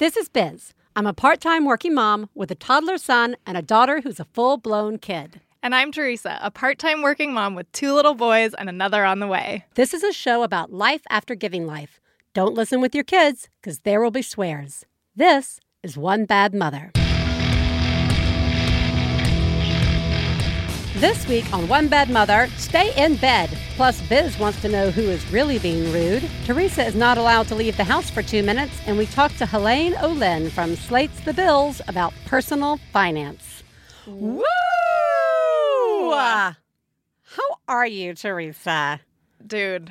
This is Biz. I'm a part time working mom with a toddler son and a daughter who's a full blown kid. And I'm Theresa, a part time working mom with two little boys and another on the way. This is a show about life after giving life. Don't listen with your kids, because there will be swears. This is One Bad Mother. This week on One Bad Mother, stay in bed. Plus, Biz wants to know who is really being rude. Theresa is not allowed to leave the house for two minutes, and we talk to Helaine Olen from Slate's The Bills about personal finance. Woo! How are you, Theresa? Dude,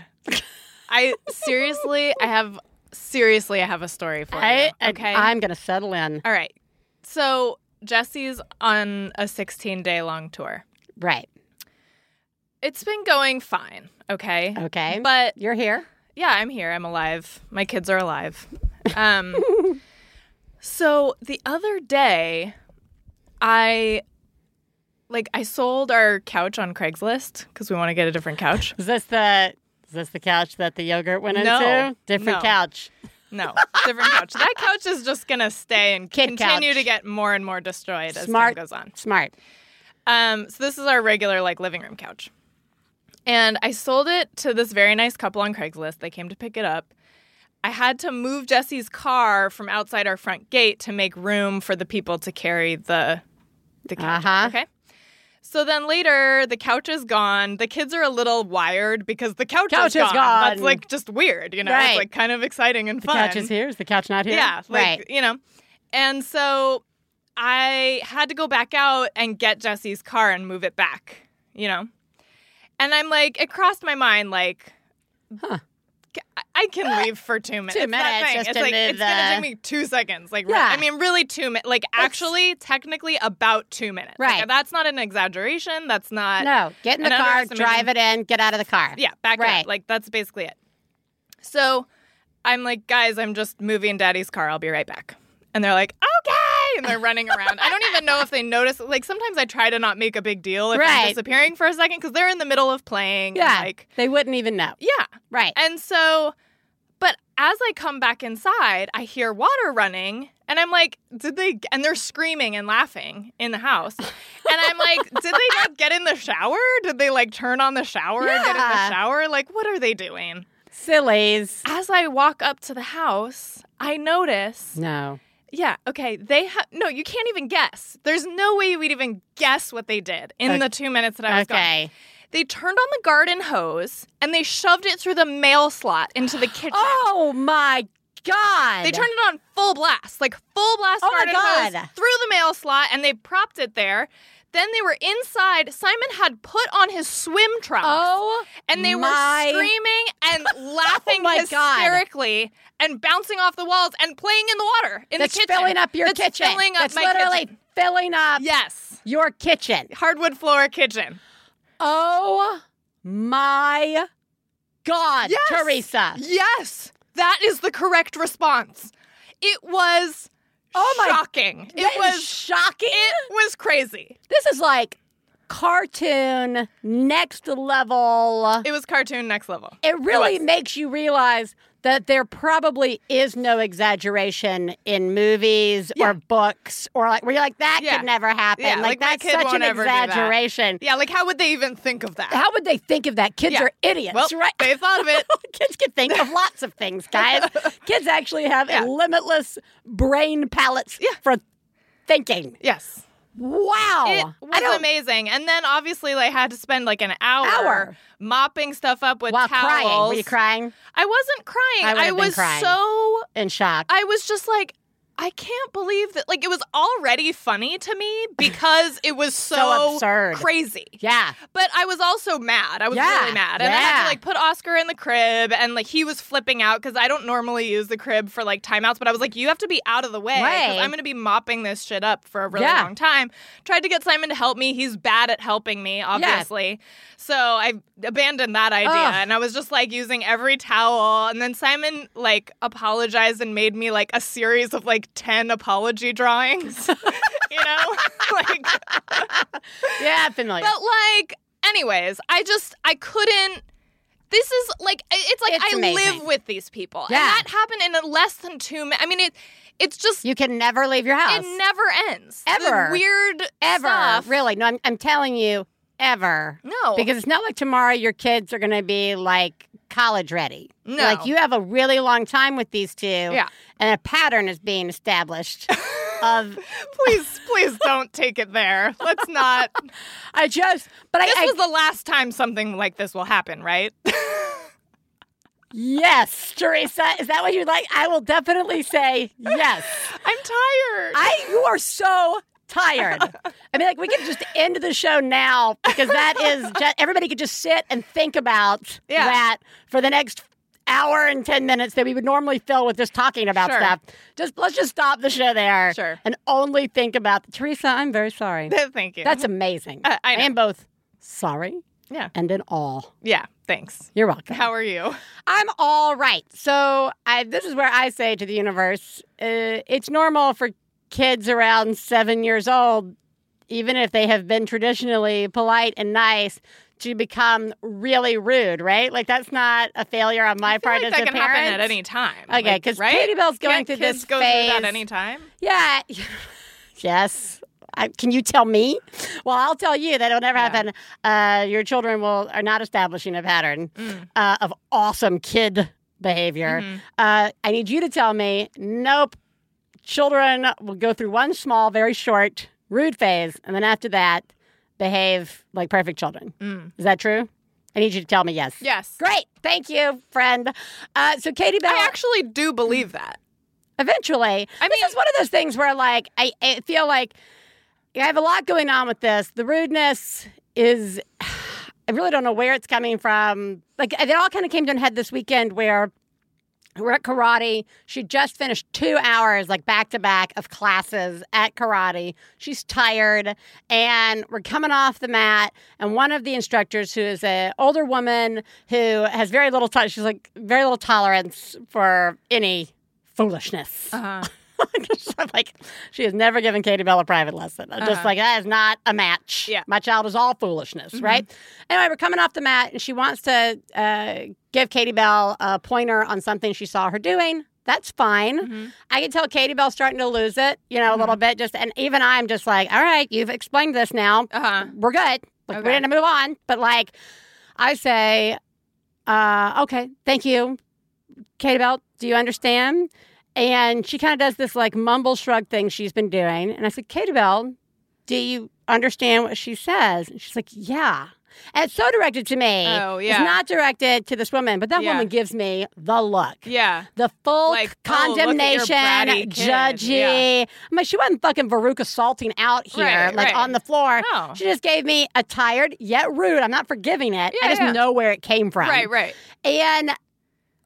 I seriously, I have, seriously, I have a story for I, you. Okay. I'm going to settle in. All right. So Jesse's on a 16 day long tour. Right. It's been going fine. Okay. Okay. But You're here. yeah, I'm here. I'm alive. My kids are alive. Um, so the other day, I like I sold our couch on Craigslist because we want to get a different couch. Is this the is this the couch that the yogurt went No. into? Different No. couch. No, different couch. That couch is just gonna stay and Kid continue couch. to get more and more destroyed as Smart. time goes on. Smart. Um, so this is our regular like living room couch, and I sold it to this very nice couple on Craigslist. They came to pick it up. I had to move Jesse's car from outside our front gate to make room for the people to carry the the couch. Uh-huh. Okay. So then later, the couch is gone. The kids are a little wired because the couch, Couch is, is gone. gone. That's like just weird, you know. Right. It's like kind of exciting and fun. The couch is here. Is the couch not here? Yeah, like right. you know. And so I had to go back out and get Jesse's car and move it back, you know. And I'm like, it crossed my mind, like, Huh. I- can leave for two minutes. Two It's minutes just it's to like move it's gonna take me two seconds. Like, Yeah. I mean, really two minutes. Like, actually, technically, about two minutes. Like, Right. that's not an exaggeration. That's not. No, get in the car, drive it in, get out of the car. Yeah, back Right. up. Like that's basically it. So I'm like, guys, I'm just moving daddy's car. I'll be right back. And they're like, okay. And they're running around. I don't even know if they notice. Like sometimes I try to not make a big deal if Right. I'm disappearing for a second because they're in the middle of playing. Yeah. like, they wouldn't even know. yeah. Right. And so, but as I come back inside, I hear water running. And I'm like, did they? And they're screaming and laughing in the house. And I'm like, did they not get in the shower? Did they like turn on the shower and get in the shower? Like, what are they doing? Sillies. As I walk up to the house, I notice. No. Yeah, okay. They have no. You can't even guess. There's no way you would even guess what they did in Okay. the two minutes that I was gone. Okay. They turned on the garden hose and they shoved it through the mail slot into the kitchen. Oh my God. They turned it on full blast, like full blast Oh my garden God. hose through the mail slot, and they propped it there. Then they were inside. Simon had put on his swim trunks. Oh. and they my- were screaming and oh laughing my God. hysterically and bouncing off the walls and playing in the water in That's the kitchen. filling up your That's kitchen. Filling up That's my literally kitchen. filling up Yes, your kitchen. hardwood floor kitchen. Oh my God, Yes. Theresa. Yes, that is the correct response. It was Oh my- shocking. It was shocking. it was crazy. This is like cartoon next level. It was cartoon next level. It really was. makes you realize that there probably is no exaggeration in movies Yeah. or books or like where you're like that Yeah. could never happen. Yeah, like, like, that's such an ever do that. exaggeration. Yeah, like how would they even think of that? How would they think of that? Kids Yeah. are idiots, well, right? they thought of it. Kids can think of lots of things, guys. Kids actually have limitless brain palettes for thinking. Yes. Wow. It was amazing. And then obviously I had to spend like an hour, Hour. mopping stuff up with while towels. crying. Were you crying? I wasn't crying. I been was crying. so In shock. I was just like I can't believe that like it was already funny to me because it was so, So absurd. crazy. yeah. But I was also mad. I was Yeah, really mad. And I had to like put Oscar in the crib and like he was flipping out because I don't normally use the crib for like timeouts, but I was like, you have to be out of the way Right. I'm gonna be mopping this shit up for a really Yeah. long time. Tried to get Simon to help me. He's bad at helping me, obviously. So I abandoned that idea Ugh. and I was just like using every towel. And then Simon like apologized and made me like a series of like 10 apology drawings. you know? like Yeah, familiar. but like, anyways, I just I couldn't. this is like it's like It's I amazing. live with these people, Yeah. and that happened in a less than two minutes. I mean, it it's just You can never leave your house. it never ends. The Ever. weird ever. stuff. Really. No, I'm, I'm telling you, ever. No, Because it's not like tomorrow your kids are going to be like college ready. No. Like you have a really long time with these two. Yeah. And a pattern is being established of, please, please don't take it there. Let's not. I just, but This I, I was the last time something like this will happen, right? yes, Theresa, is that what you'd like? I will definitely say yes. I'm tired. I, you are so tired. I mean, like we could just end the show now because that is just, everybody could just sit and think about Yeah. that for the next hour and 10 minutes that we would normally fill with just talking about Sure. stuff. Just let's just stop the show there. Sure. And only think about Theresa, I'm very sorry. Thank you. That's amazing. I- I know. am both sorry yeah, and in awe. yeah. Thanks. You're welcome. How are you? I'm all right. So I, this is where I say to the universe, uh, it's normal for kids around seven years old, even if they have been traditionally polite and nice, to become really rude, right? Like that's not a failure on my part like as that a can parent. happen at any time. Okay, like, because right? Katie Bell's going through kids this go phase. through that any time. Yeah. yes. I, can you tell me? Well, I'll tell you that it'll never Yeah. happen. Uh, your children will are not establishing a pattern Mm. uh, of awesome kid behavior. Mhm. Uh, I need you to tell me, nope. Children will go through one small, very short, rude phase, and then after that, behave like perfect children. Mm. Is that true? I need you to tell me yes. Yes. Great. Thank you, friend. Uh, so, Katie Bell, I actually do believe that. eventually, I this mean- is one of those things where, like, I, I feel like I have a lot going on with this. The rudeness is, I really don't know where it's coming from. Like, it all kind of came to a head this weekend where we're at karate. She just finished two hours, like back to back, of classes at karate. She's tired, and we're coming off the mat. And one of the instructors, who is an older woman who has very little, to- she's like very little tolerance for any foolishness. Uh-huh. I'm like, she has never given Katie Bell a private lesson. I'm just Uh-huh. like, that is not a match. Yeah. My child is all foolishness, right? Anyway, we're coming off the mat, and she wants to uh, give Katie Bell a pointer on something she saw her doing. That's fine. Mhm. I can tell Katie Bell's starting to lose it, you know, a little bit. Just and even I'm just like, all right, you've explained this now. Uh-huh. We're good. Like, Okay. We're going to move on. But like, I say, uh, okay, thank you, Katie Bell. Do you understand? And she kind of does this like mumble shrug thing she's been doing. And I said, Katie Bell, do you understand what she says? And she's like, yeah. And it's so directed to me. Oh, yeah. It's not directed to this woman, but that Yeah. woman gives me the look. Yeah. The full Like, oh, look at your condemnation, kid. judgy. I'm like, she wasn't fucking Veruca salting out here, Right, like right. on the floor. No. She just gave me a tired yet rude. I'm not forgiving it. I just yeah. know where it came from. Right, right. And,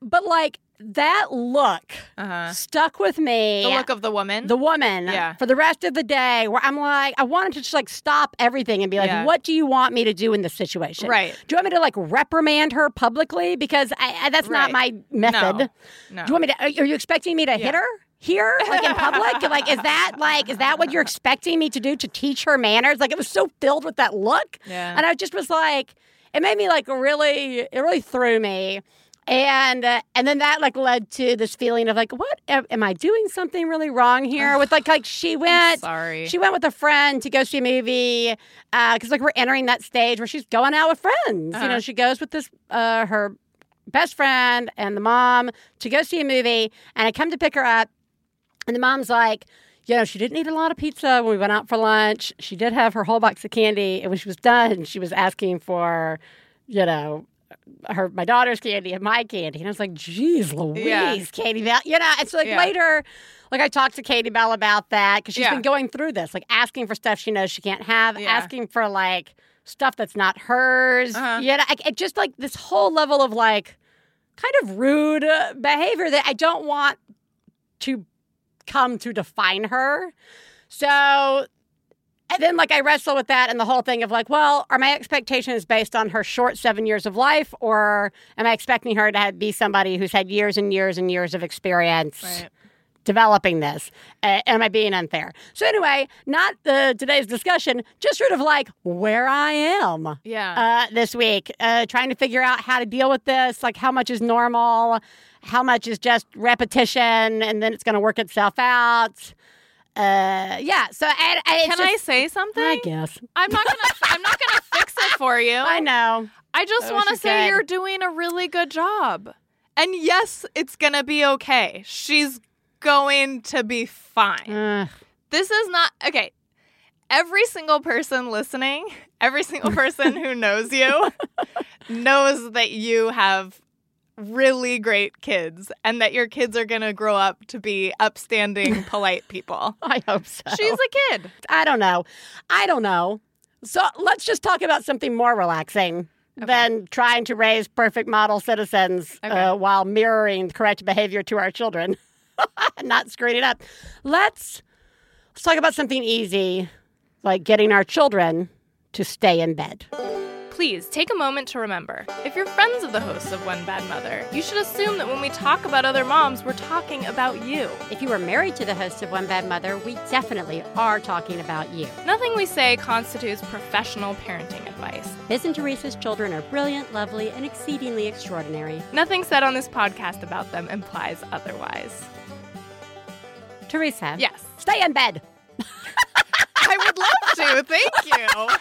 but like that look Uh-huh. stuck with me. The look of the woman. the woman Yeah. for the rest of the day where I'm like, I wanted to just like stop everything and be like, Yeah. what do you want me to do in this situation? Right. Do you want me to like reprimand her publicly? Because I, I, that's not my method. No. No. Do you want me to? Are you expecting me to hit her here, like in public? like, is that like is that what you're expecting me to do to teach her manners? Like, it was so filled with that look, Yeah. and I just was like, it made me like really, it really threw me. And uh, and then that like led to this feeling of like, what am, am I doing something really wrong here? With like like she went, sorry. she went with a friend to go see a movie because like we're entering that stage where she's going out with friends. You know, Uh-huh. she goes with this uh, her best friend and the mom to go see a movie, and I come to pick her up, and the mom's like. You know, she didn't eat a lot of pizza when we went out for lunch. She did have her whole box of candy, and when she was done, she was asking for, you know, her my daughter's candy and my candy. And I was like, "Geez, Louise, Yeah. Katie Bell." You know, it's like Yeah. later, like I talked to Katie Bell about that because she's Yeah. been going through this, like asking for stuff she knows she can't have, asking for like stuff that's not hers. Uh-huh. You know, I, it just like this whole level of like kind of rude uh, behavior that I don't want to come to define her. So and then like I wrestle with that and the whole thing of like, well, are my expectations based on her short seven years of life, or am I expecting her to have, be somebody who's had years and years and years of experience Right. developing this. Uh, am I being unfair? So anyway, not the today's discussion, just sort of like where I am Yeah. uh, this week, uh, trying to figure out how to deal with this, like how much is normal, how much is just repetition, and then it's going to work itself out. Uh, yeah. So and, and Can I say something? I guess I'm not gonna. I'm not gonna fix it for you. I know. I just want to say could. you're doing a really good job. And yes, it's gonna be okay. She's going to be fine. Ugh. This is not okay. Every single person listening, every single person who knows you, knows that you have really great kids and that your kids are going to grow up to be upstanding, polite people. I hope so. She's a kid. I don't know. I don't know. So let's just talk about something more relaxing than trying to raise perfect model citizens Okay. uh, while mirroring correct behavior to our children, not screwing it up. Let's let's talk about something easy, like getting our children to stay in bed. Please take a moment to remember if you're friends of the hosts of One Bad Mother, you should assume that when we talk about other moms, we're talking about you. If you are married to the host of One Bad Mother, we definitely are talking about you. Nothing we say constitutes professional parenting advice. Biz and Theresa's children are brilliant, lovely, and exceedingly extraordinary. Nothing said on this podcast about them implies otherwise. Theresa, Yes. stay in bed. I would love to. Thank you.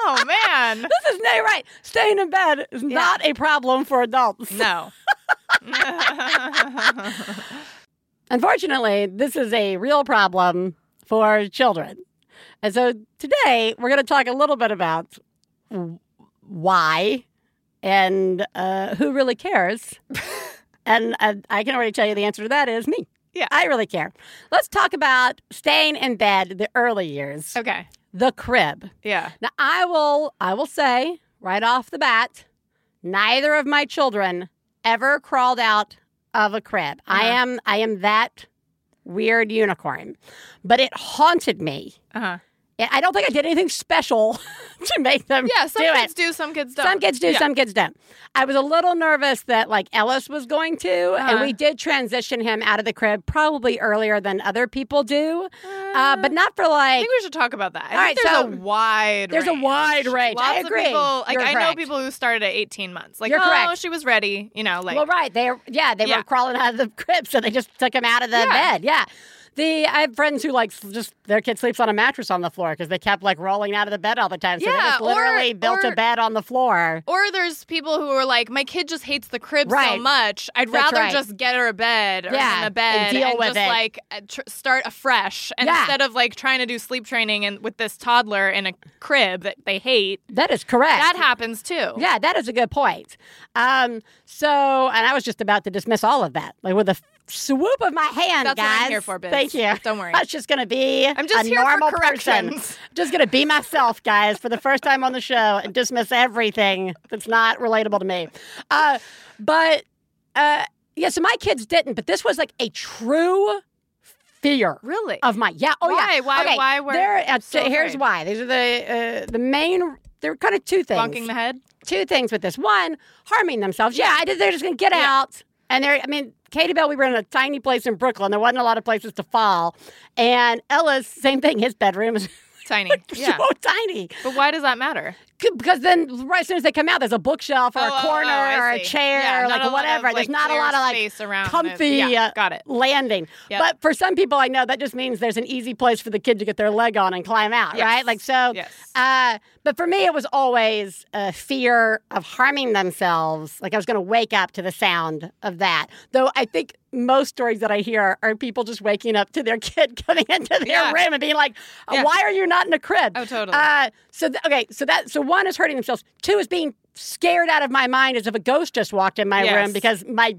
Oh, man. This is no right. Staying in bed is not a problem for adults. No. Unfortunately, this is a real problem for children. And so today we're going to talk a little bit about why and uh, who really cares. and uh, I can already tell you the answer to that is me. Yeah. I really care. Let's talk about staying in bed the early years. Okay. The crib. Yeah. Now I will I will say right off the bat, neither of my children ever crawled out of a crib. I Uh-huh. am I am that weird unicorn. But it haunted me. Uh huh. I don't think I did anything special to make them Yeah. Some do kids it. do, some kids don't. Some kids do, Yeah. some kids don't. I was a little nervous that like Ellis was going to, and Uh-huh. we did transition him out of the crib probably earlier than other people do, uh, but not for like. I think we should talk about that. I All right, there's so a wide there's a wide range. Lots I agree. Of people, like You're I know people who started at 18 months. Like, You're oh, correct. she was ready. You know, like well, right. They yeah, they Yeah. were crawling out of the crib, so they just took him out of the Yeah. bed. Yeah. The I have friends who like just their kid sleeps on a mattress on the floor because they kept like rolling out of the bed all the time. So they Yeah, just or- literally built a bed on the floor. Or there's people who are like, my kid just hates the crib so Right. much. I'd That's rather right. just get her a bed or Yeah, in a and bed deal with just it. like uh, tr- start afresh and Yeah. instead of like trying to do sleep training and with this toddler in a crib that they hate. That is correct. That happens too. Yeah, that is a good point. Um, so, and I was just about to dismiss all of that, like with a swoop of my hand, That's what guys. I'm here for, Biz. Thank you. Don't worry. Was just going to be I'm just a here for normal person. corrections. Just going to be myself, guys, for the first time on the show and dismiss everything that's not relatable to me. Uh, but uh, yeah, so my kids didn't, but this was like a true fear Really? of my yeah oh Why? yeah Why- okay. why were there, uh, so here's afraid? why these are the uh, the main there are kind of two things Bonking the head? two things with this. One, harming themselves. Yeah, I did. They're just going to get Yeah. out. And they're, I mean, Katie Bell, we were in a tiny place in Brooklyn. There wasn't a lot of places to fall. And Ellis, same thing. His bedroom is Tiny. Yeah. so tiny. But why does that matter? Because then, right as soon as they come out, there's a bookshelf or Oh, a oh, corner oh, I or a chair Yeah, or like whatever. of, there's like, not a lot of like space around comfy Yeah, uh, got it. landing. Yep. But for some people, I know that just means there's an easy place for the kid to get their leg on and climb out, Yes. right? Like so. Yes. Uh, but for me, it was always a fear of harming themselves. Like I was going to wake up to the sound of that. Though I think most stories that I hear are people just waking up to their kid coming into their Yeah. room and being like, "Uh, Yeah. "Why are you not in a crib?" Oh, totally. Uh, so th- okay, so that so one is hurting themselves. Two is being scared out of my mind as if a ghost just walked in my Yes. room because my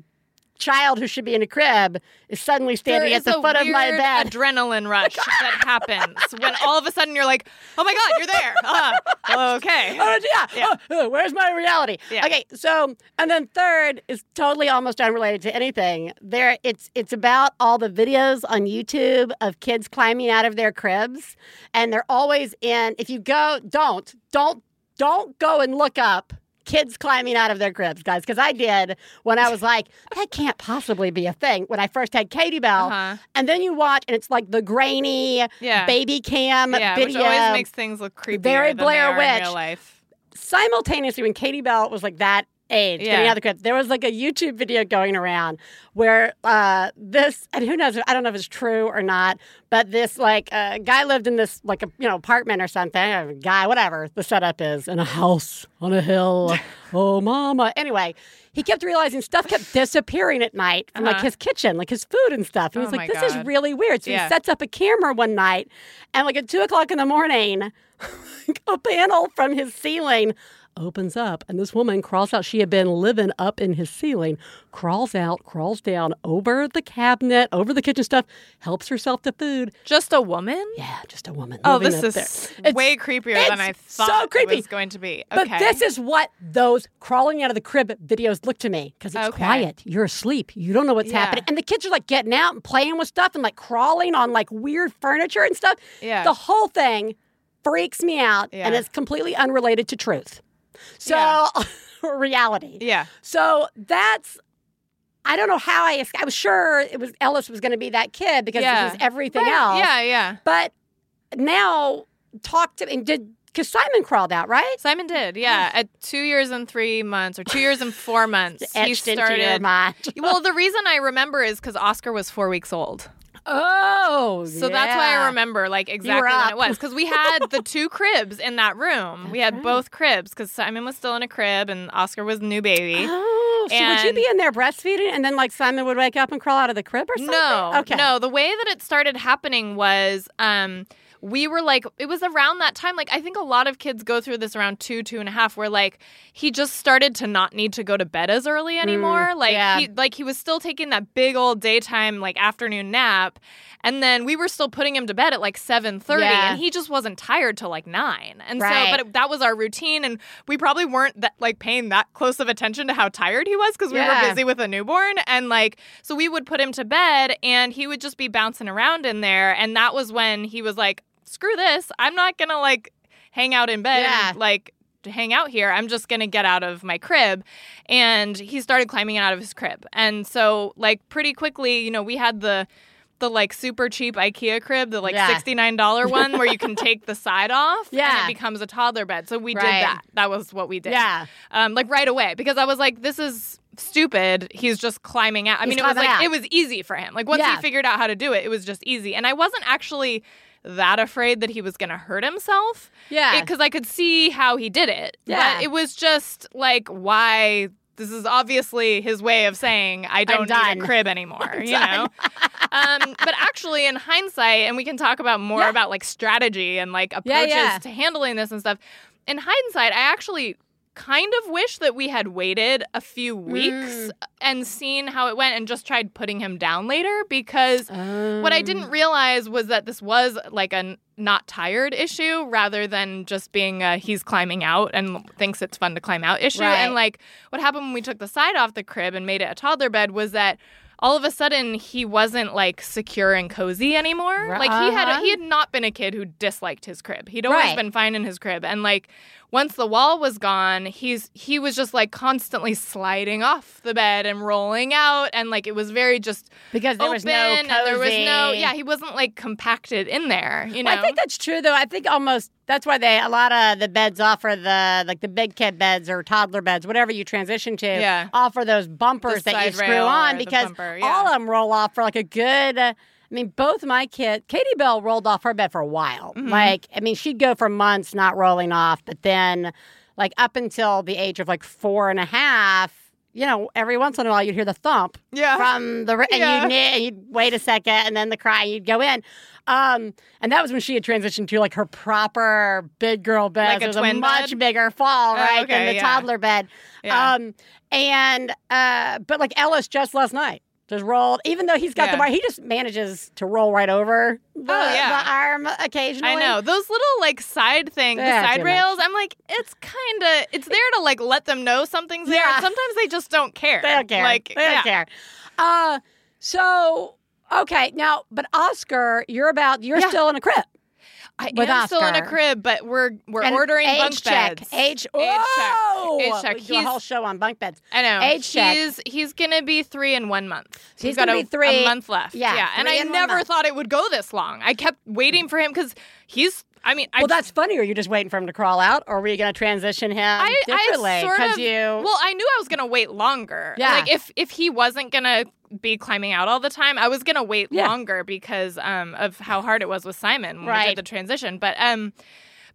child who should be in a crib is suddenly standing There at the foot of my bed. adrenaline rush that happens when all of a sudden you're like, "Oh my god, you're there!" Ah, okay. Oh, yeah. Yeah. Oh, oh, where's my reality? Yeah. Okay, so and then third is totally almost unrelated to anything. There, it's it's about all the videos on YouTube of kids climbing out of their cribs, and they're always in. If you go, don't don't don't go and look up kids climbing out of their cribs, guys, because I did when I was like, that can't possibly be a thing when I first had Katie Bell. Uh-huh. And then you watch, and it's like the grainy Yeah. baby cam yeah, video. which always makes things look creepy. Very Blair they are in Witch. real life. simultaneously when Katie Bell was like that age, getting out of the crib, there was like a YouTube video going around where uh, this, and who knows, I don't know if it's true or not, but this like uh, guy lived in this like a you know apartment or something, a guy, whatever the setup is, in a house on a hill. oh, mama. Anyway. He kept realizing stuff kept disappearing at night from like Uh-huh. his kitchen, like his food and stuff. And Oh he's like, "This is really weird." So Yeah. he sets up a camera one night, and like at two o'clock in the morning, a panel from his ceiling opens up and this woman crawls out she had been living up in his ceiling crawls out crawls down over the cabinet over the kitchen stuff helps herself to food Just a woman? yeah just a woman Oh, this is there. It's- way creepier than I it's so thought creepy. it was going to be. but this is what those crawling out of the crib videos look to me because it's Okay. quiet. You're asleep. You don't know what's Yeah. happening. And the kids are like getting out and playing with stuff and like crawling on like weird furniture and stuff. Yeah. The whole thing freaks me out and it's completely unrelated to truth. So, Yeah. reality. yeah. So that's. I don't know how I. I was sure it was Ellis was going to be that kid because Yeah. he's everything Right. else. Yeah, yeah. But now, talk to and did because Simon crawled out, right? Simon did, yeah. At two years and three months, or two years and four months, he etched into your started. Well, the reason I remember is because Oscar was four weeks old. Oh, So that's why I remember like exactly when it was because we had the two cribs in that room. we had both cribs because Simon was still in a crib and Oscar was new baby. Oh, so would you be in there breastfeeding, and then like Simon would wake up and crawl out of the crib or something? No, Okay. no. The way that it started happening was um, we were like, it was around that time. Like, I think a lot of kids go through this around two, two and a half, where like he just started to not need to go to bed as early anymore. like, Mm, yeah. he like he was still taking that big old daytime like afternoon nap, and then we were still putting him to bed at like seven thirty, Yeah. and he just wasn't tired till like nine. And Right. so, but it, that was our routine, and we probably weren't that like paying that close of attention to how tired he was because we Yeah. were busy with a newborn and like so we would put him to bed and he would just be bouncing around in there and that was when he was like screw this i'm not gonna like hang out in bed Yeah. and like to hang out here i'm just gonna get out of my crib and he started climbing out of his crib and so like pretty quickly you know we had the the like super cheap IKEA crib, the like Yeah. $69 one where you can take the side off Yeah. and it becomes a toddler bed. So we Right. did that. That was what we did Yeah. um, like right away because I was like, this is stupid. He's just climbing out. I He's mean, it was like out. it was easy for him. Like once Yeah. he figured out how to do it, it was just easy. And I wasn't actually that afraid that he was going to hurt himself. Yeah. because I could see how he did it. Yeah. but it was just like why. This is obviously his way of saying I don't need a crib anymore, you done. know. um, but actually, in hindsight, and we can talk about more Yeah. about like strategy and like Yeah, approaches yeah. to handling this and stuff. In hindsight, I actually kind of wish that we had waited a few weeks Mm. and seen how it went and just tried putting him down later because what I Um, didn't realize was that this was like a not tired issue rather than just being a he's climbing out and thinks it's fun to climb out issue. Right. And like what happened when we took the side off the crib and made it a toddler bed was that all of a sudden he wasn't like secure and cozy anymore. Like he had he had not been a kid who disliked his crib. He'd always Right. been fine in his crib and like once the wall was gone, he's he was just like constantly sliding off the bed and rolling out and like it was very just because there was no and there was no cozy- yeah he wasn't like compacted in there you know Well, I think that's true though. I think almost that's why they a lot of the beds offer the like the big kid beds or toddler beds, whatever you transition to, Yeah. offer those bumpers that you screw on because bumper, yeah. all of them roll off for like a good. uh, I mean, both my kids, Katie Bell rolled off her bed for a while. Mm-hmm. Like, I mean, she'd go for months not rolling off, but then, like, up until the age of like four and a half, you know, every once in a while you'd hear the thump Yeah. from the and Yeah. you'd, and you'd wait a second and then the cry and you'd go in. Um, and that was when she had transitioned to like her proper big girl bed. Like it was a much bed? bigger fall, Oh, right, than the yeah. toddler bed. Yeah. Um, and uh, but like Ellis just last night just rolled, even though he's got the Yeah. bar, he just manages to roll right over the, Oh, yeah. the arm occasionally. I know those little like side things, the side rails. I'm like, it's kind of it's there to like let them know something's there. Yeah. And sometimes they just don't care. They don't care. Like, they don't yeah. care. Uh, so okay now, but Oscar, you're about you're Yeah. still in a crib. I with am still in a crib, but we're we're And ordering age bunk check. beds. Age, Age check. Age check. We do a whole show on bunk beds. I know. Age check. He's he's gonna be three in one month. So he's gonna a, be three- a month left. yeah, yeah. And I never month. thought it would go this long. I kept waiting for him because he's. I mean, I Well, that's funny. Are you just waiting for him to crawl out, or were you going to transition him I, differently? I sort 'Cause of. you. Well, I knew I was gonna wait longer. Yeah. Like if if he wasn't gonna be climbing out all the time, I was gonna wait Yeah. longer because um of how hard it was with Simon when we Right. did the transition. But um.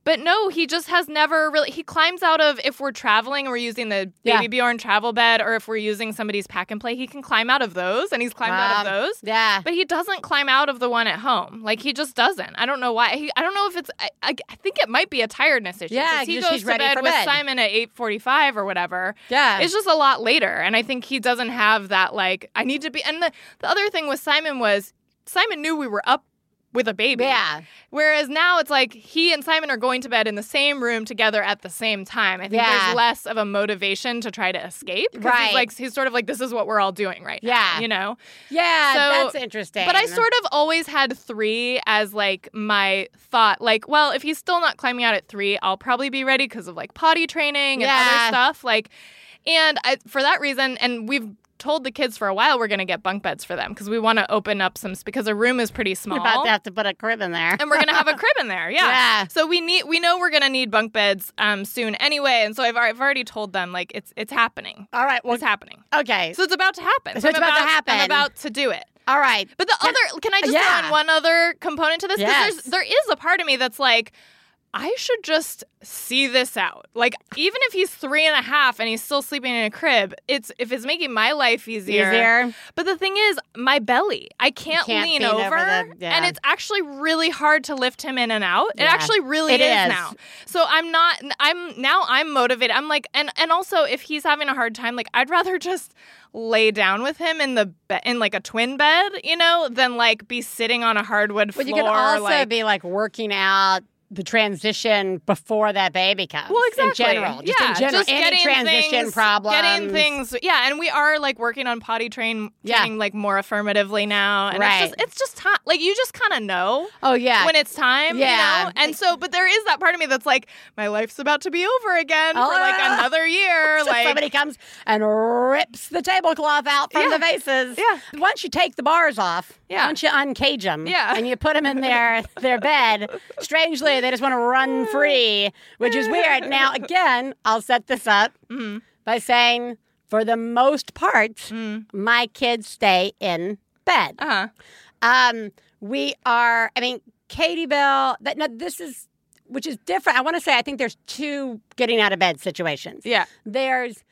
But no, he just has never really. He climbs out of if we're traveling we're using the Yeah. baby Bjorn travel bed, or if we're using somebody's pack and play, he can climb out of those, and he's climbed out of Um, those. yeah. But he doesn't climb out of the one at home. Like he just doesn't. I don't know why. He, I don't know if it's. I, I, I think it might be a tiredness issue. Yeah. he goes to bed with. Simon at eight forty-five or whatever. Yeah. it's just a lot later, and I think he doesn't have that. Like I need to be. And the the other thing with Simon was Simon knew we were up with a baby. Yeah. Whereas now it's like he and Simon are going to bed in the same room together at the same time. I think Yeah. there's less of a motivation to try to escape. Right. He's like he's sort of like this is what we're all doing right Yeah. now. You know. Yeah, So- that's interesting. But I sort of always had three as like my thought. Like, well, if he's still not climbing out at three, I'll probably be ready because of like potty training and Yeah. other stuff. Like, and I, for that reason, and we've told the kids for a while we're going to get bunk beds for them because we want to open up some because a room is pretty small. You're about to have to put a crib in there. and we're gonna have a crib in there, yeah. Yeah. So we need, we know we're gonna need bunk beds um, soon anyway, and so I've, I've already told them like it's it's happening. All right. Well, It's happening. okay. So it's about to happen. So it's I'm about to happen. I'm about to do it. All right. But the other, can I just yeah. throw in one other component to this? Yes. there's, there is a part of me that's like, I should just see this out. Like, even if he's three and a half and he's still sleeping in a crib, it's if it's making my life easier. Easier. But the thing is, my belly, I can't, can't lean over over, the- yeah. and it's actually really hard to lift him in and out. It actually really It is, is. now. So I'm not. I'm now. I'm motivated. I'm like, and and also if he's having a hard time, like I'd rather just lay down with him in the be- in like a twin bed, you know, than like be sitting on a hardwood But floor. you could also like, be like working out the transition before that baby comes. Well, exactly. In general, just yeah, in general, just any getting transition things, problems. getting things. Yeah, and we are like working on potty train, Yeah. training like more affirmatively now, and Right. it's just it's just time. Like you just kind of know Oh yeah. when it's time, Yeah. you know. And so, but there is that part of me that's like, my life's about to be over again Oh, for like yeah. another year. So like somebody comes and rips the tablecloth out from Yeah. the vases. Yeah. Once you take the bars off, Yeah. once you uncage them, Yeah. and you put them in their their bed, strangely they just want to run free, which is weird. Now again, I'll set this up Mm-hmm. by saying, for the most part, Mm. my kids stay in bed. uh huh. Um, we are. I mean, Katie Bell. That now this is, which is different. I want to say I think there's two getting out of bed situations. Yeah. There's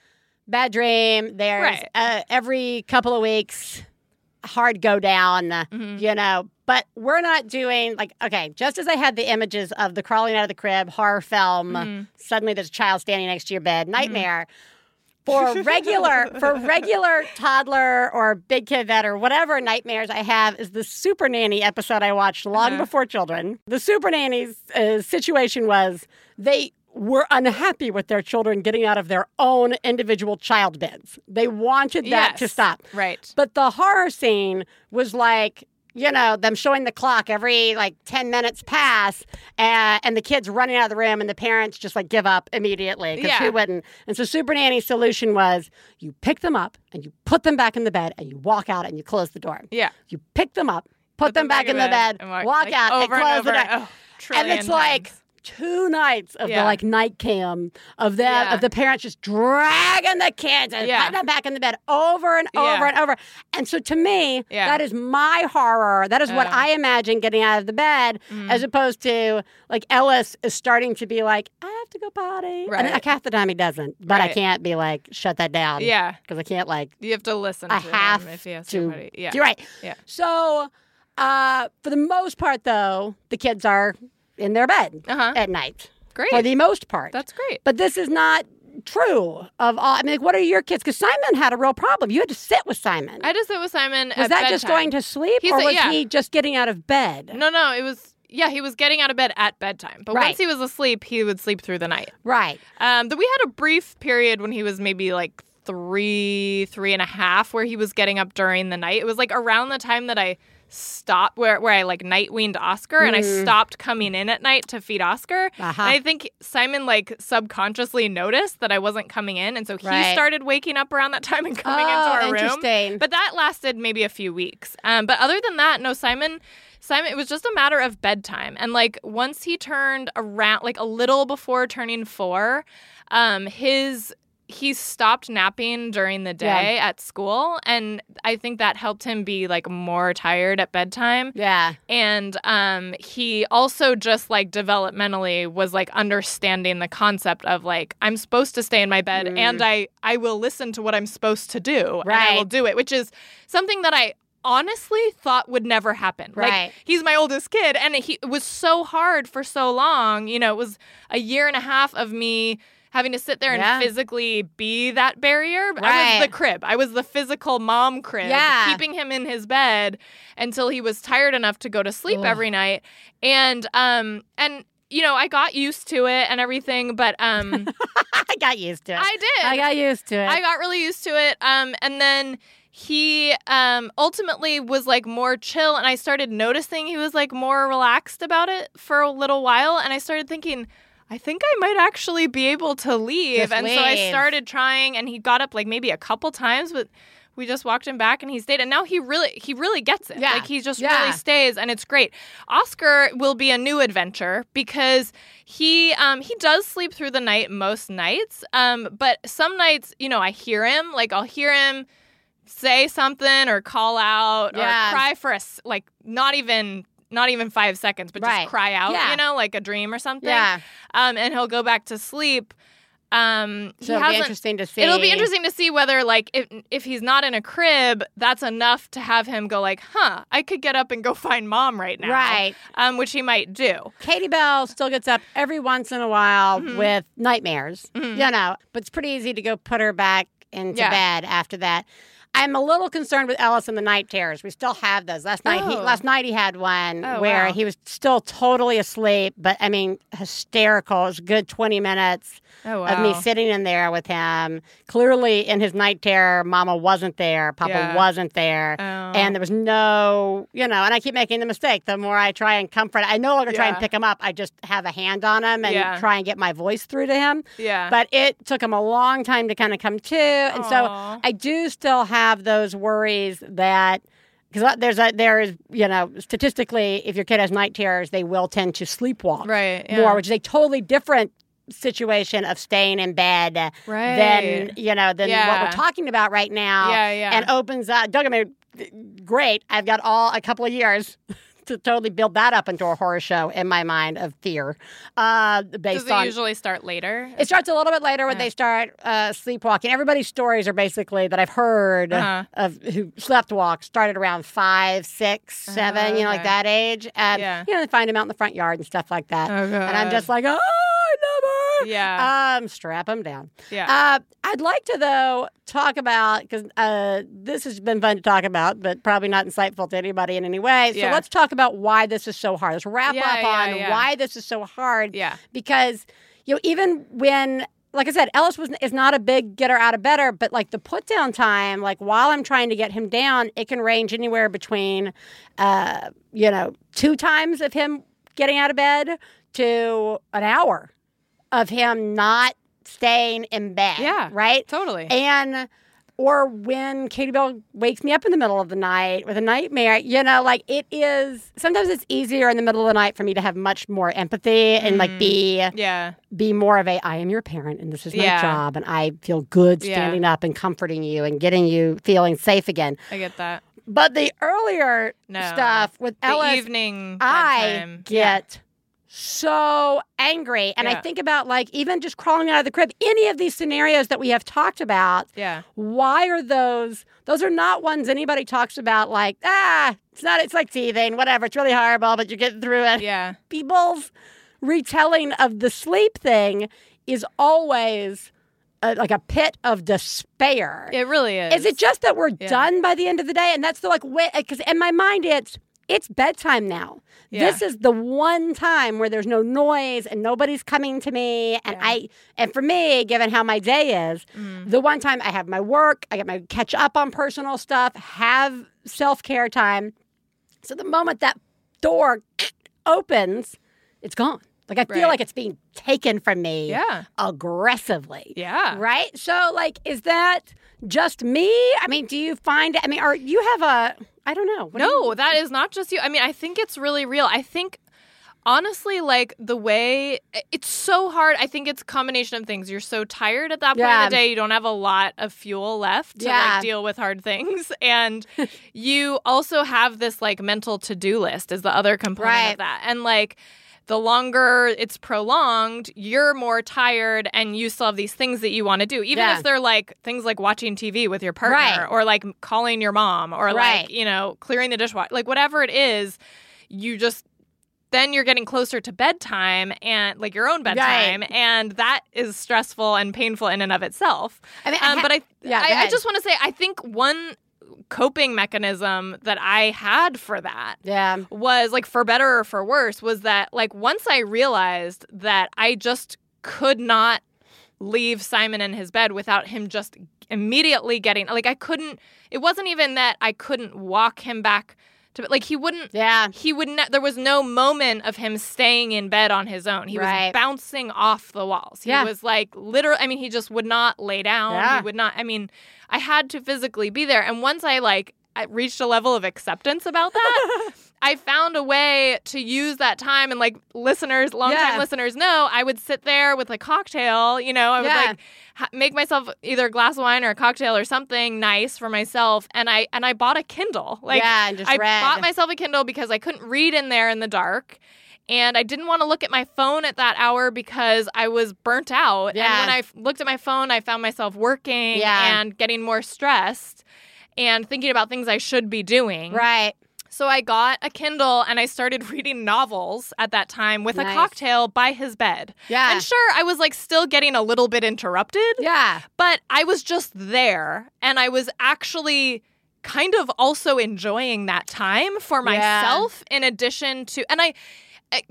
bad dream. There's Right. uh, every couple of weeks hard go down. Mm-hmm. You know, but we're not doing like okay. Just as I had the images of the crawling out of the crib horror film, Mm-hmm. suddenly there's a child standing next to your bed, nightmare. For regular, for regular toddler or big kid vet or whatever nightmares I have is the Super Nanny episode I watched long Uh-huh. before children. The Super Nanny's uh, situation was they were unhappy with their children getting out of their own individual child beds. They wanted that to stop. Right. But the horror scene was like, you know, them showing the clock every like 10 minutes pass and, and the kids running out of the room and the parents just like give up immediately because Yeah. who wouldn't? And so Super Nanny's solution was you pick them up and you put them back in the bed and you walk out and you close the door. Yeah. You pick them up, put, them, back in the bed, and walk, like, out and close and the door. Oh, and it's like times. Two nights of the like night cam of them Yeah. of the parents just dragging the kids and Yeah. putting them back in the bed over and over Yeah. and over. And so to me, Yeah. that is my horror. That is what. Mm. I imagine getting out of the bed, as opposed to like Ellis is starting to be like, I have to go potty. Right. And like half the time he doesn't, but I can't be like, shut that down. Yeah. Because I can't like You have to listen I to have him if to. somebody. Yeah. You're right. Yeah. So, uh, for the most part, though, the kids are in their bed Uh-huh. at night. Great. For the most part. That's great. But this is not true of all. I mean, like, what are your kids? Because Simon had a real problem. You had to sit with Simon. I just sit with Simon. was at that just going to sleep, He's or a- was yeah. he just getting out of bed? No, no, it was. Yeah, he was getting out of bed at bedtime. But Right. once he was asleep, he would sleep through the night. Right. Um, but we had a brief period when he was maybe like three, three and a half, where he was getting up during the night. It was like around the time that I stopped where where I like night weaned Oscar and I stopped coming in at night to feed Oscar. Mm. Uh-huh. I think Simon like subconsciously noticed that I wasn't coming in, and so he Right. started waking up around that time and coming Oh, into our room. But that lasted maybe a few weeks. Um, but other than that, no, Simon. Simon, it was just a matter of bedtime, and like once he turned around, like a little before turning four, um, his he stopped napping during the Yeah. day at school, and I think that helped him be like more tired at bedtime. Yeah. And um, he also just like developmentally was like understanding the concept of like I'm supposed to stay in my bed and I I will listen to what I'm supposed to do and I will do it, which is something that I honestly thought would never happen. Right. Like he's my oldest kid and he it was so hard for so long. You know, it was a year and a half of me having to sit there and physically be that barrier. I was the crib. I was the physical mom crib, Yeah. keeping him in his bed until he was tired enough to go to sleep Ugh. every night. And um and you know, I got used to it and everything, but um I got used to it. I did. I got used to it. I got really used to it. Um, and then he um ultimately was like more chill, and I started noticing he was like more relaxed about it for a little while, and I started thinking. I think I might actually be able to leave. Just and so I started trying and he got up like maybe a couple times, but we just walked him back and he stayed. And now he really he really gets it. Yeah. Like he just Yeah. really stays and it's great. Oscar will be a new adventure because he um he does sleep through the night most nights. Um but some nights, you know, I hear him, like I'll hear him say something or call out Yeah. or cry for a s- like not even not even 5 seconds, but Right. just cry out, Yeah. you know, like a dream or something. yeah. Um and he'll go back to sleep. Um So it'll be interesting to see. It'll be interesting to see whether, like, if if he's not in a crib, that's enough to have him go, like, "Huh, I could get up and go find mom right now," Right. Um, which he might do. Katie Bell still gets up every once in a while Mm-hmm. with nightmares, you know, but it's pretty easy to go put her back into Yeah. bed after that. I'm a little concerned with Ellis and the night terrors. We still have those. Last night, he, Oh. last night he had one Oh, where wow. he was still totally asleep, but I mean, hysterical. It was a good 20 minutes Oh of me sitting in there with him. Clearly, in his night terror, Mama wasn't there, Papa Yeah. wasn't there, Oh. and there was no, you know. And I keep making the mistake. The more I try and comfort, I no longer try and pick him up. I just have a hand on him and Yeah. try and get my voice through to him. Yeah. But it took him a long time to kind of come to, and Aw. so I do still have those worries that. Because uh, there's a there is you know statistically if your kid has night terrors they will tend to sleepwalk right. Yeah. more, which is a totally different situation of staying in bed right. than you know than what we're talking about right now. Yeah, yeah. And opens up. Don't get me great. I've got all a couple of years. To totally build that up into a horror show in my mind of fear, uh, based Does it on usually start later? it starts a little bit later when Yeah. they start uh, sleepwalking. Everybody's stories are basically that I've heard Uh-huh. of who slept walk started around five, six, seven, you know, like that age. And, Yeah. you know, they find them out in the front yard and stuff like that. Oh, And I'm just like, oh, Yeah. Um, strap them down. yeah. Uh, I'd like to though talk about because uh, this has been fun to talk about, but probably not insightful to anybody in any way. So Yeah. let's talk about why this is so hard. Let's wrap Yeah, up on yeah. why this is so hard. yeah. Because you know, even when like I said, Ellis was is not a big getter out of bedder, but like the put down time, like while I'm trying to get him down, it can range anywhere between, uh, you know, two times of him getting out of bed to an hour of him not staying in bed. Yeah. Right. Totally. And or when Katie Bell wakes me up in the middle of the night with a nightmare, you know, like it is sometimes it's easier in the middle of the night for me to have much more empathy and like be mm-hmm. yeah. be more of a I am your parent and this is my Yeah. job and I feel good Yeah. standing up and comforting you and getting you feeling safe again. I get that. But the earlier No. stuff with The Ellis, evening. I get so angry. And I think about like even just crawling out of the crib, any of these scenarios that we have talked about, Yeah. why are those those are not ones anybody talks about like, ah, it's not it's like teething, whatever, it's really horrible, but you're getting through it. Yeah. People's retelling of the sleep thing is always a, like a pit of despair. It really is. Is it just that we're Yeah. done by the end of the day? And that's the like because in my mind it's it's bedtime now. Yeah. This is the one time where there's no noise and nobody's coming to me. And Yeah. I and for me, given how my day is, Mm. the one time I have my work, I get my catch up on personal stuff, have self care time. So the moment that door opens, it's gone. Like I feel like it's being taken from me Yeah. aggressively. Yeah. Right? So like is that just me? I mean, do you find I mean, are you have a I don't know. What do No, you- that is not just you. I mean, I think it's really real. I think honestly like the way it's so hard. I think it's a combination of things. You're so tired at that point Yeah. in the day, you don't have a lot of fuel left to Yeah. like deal with hard things and you also have this like mental to-do list is the other component Right. of that. And like the longer it's prolonged, you're more tired and you still have these things that you want to do. Even Yeah. if they're like things like watching TV with your partner Right. or like calling your mom or Right. like, you know, clearing the dishwasher, like whatever it is, you just then you're getting closer to bedtime and like your own bedtime and that is stressful and painful in and of itself. I mean, I Um, ha- but I, yeah, I, I just want to say, I think one coping mechanism that I had for that Yeah. was like for better or for worse was that like once I realized that I just could not leave Simon in his bed without him just immediately getting like I couldn't it wasn't even that I couldn't walk him back to like he wouldn't Yeah. he would ne- there was no moment of him staying in bed on his own. He Right. was bouncing off the walls. He Yeah. was like literally I mean he just would not lay down. Yeah. He would not I mean I had to physically be there and once I like I reached a level of acceptance about that, I found a way to use that time and like listeners, longtime Yeah. listeners know, I would sit there with a cocktail, you know, I would Yeah. like ha- make myself either a glass of wine or a cocktail or something nice for myself and I and I bought a Kindle. Like yeah, and just I read. bought myself a Kindle because I couldn't read in there in the dark. And I didn't want to look at my phone at that hour because I was burnt out. Yeah. And when I f- looked at my phone, I found myself working Yeah. and getting more stressed and thinking about things I should be doing. right. So I got a Kindle and I started reading novels at that time with Nice. a cocktail by his bed. Yeah. And sure, I was like still getting a little bit interrupted yeah. but I was just there and I was actually kind of also enjoying that time for Yeah. myself in addition to and I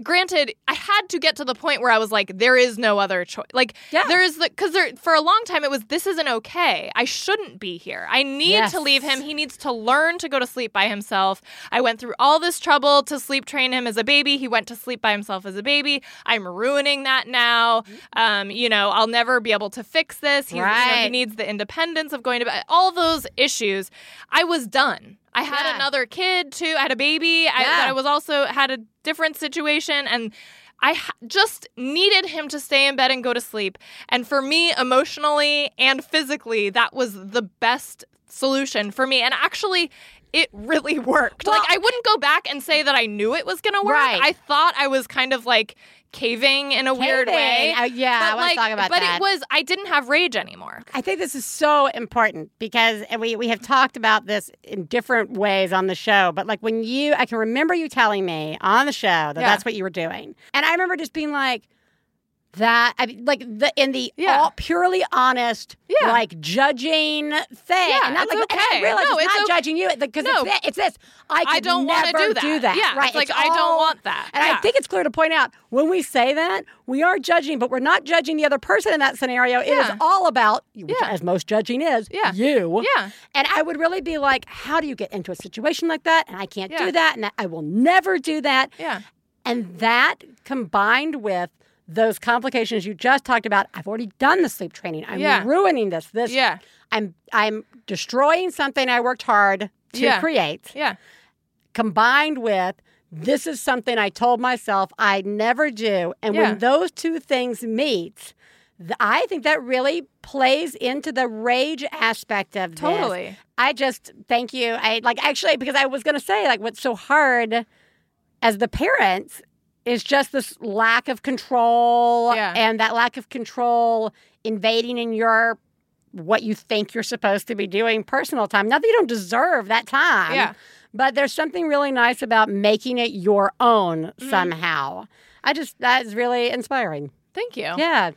granted I had to get to the point where I was like there is no other choice like Yeah. there is the cuz there for a long time it was this isn't okay. I shouldn't be here. I need Yes. to leave him. He needs to learn to go to sleep by himself. I went through all this trouble to sleep train him as a baby. He went to sleep by himself as a baby. I'm ruining that now. Um you know I'll never be able to fix this. He's, you know, he needs the independence of going to bed. All those issues. I was done I had Yeah. another kid too I had a baby I, Yeah. but I was also had a different situation and I ha- just needed him to stay in bed and go to sleep. And for me, emotionally and physically, that was the best solution for me. And actually, it really worked. Well- like, I wouldn't go back and say that I knew it was going to work. Right. I thought I was kind of like caving in a weird way. Uh, yeah, I but want like, to talk about but that. But it was, I didn't have rage anymore. I think this is so important because and we, we have talked about this in different ways on the show. But like when you, I can remember you telling me on the show that Yeah. that's what you were doing. And I remember just being like, that I mean, like the in the Yeah. all purely honest, Yeah. like judging thing. Yeah, and not it's like and I okay. realize No, it's, it's not okay. judging you because No. it's, it's this. I, I don't want to never do that. Yeah, right. it's like I don't want that. And Yeah. I think it's clear to point out when we say that we are judging, but we're not judging the other person in that scenario. It is all about, which, as most judging is, Yeah. you. Yeah. And I would really be like, how do you get into a situation like that? And I can't do that. And I will never do that. Yeah. And that combined with those complications you just talked about, I've already done the sleep training. I'm Yeah. ruining this. This Yeah. I'm I'm destroying something I worked hard to Yeah. create. Yeah. Combined with this is something I told myself I'd never do. And Yeah. when those two things meet, I think that really plays into the rage aspect of this. Totally. I just thank you. I like actually because I was going to say like what's so hard as the parents is just this lack of control Yeah. and that lack of control invading in your what you think you're supposed to be doing personal time. Not that you don't deserve that time. Yeah. But there's something really nice about making it your own Mm-hmm. somehow. I just that is really inspiring. Thank you. Yeah.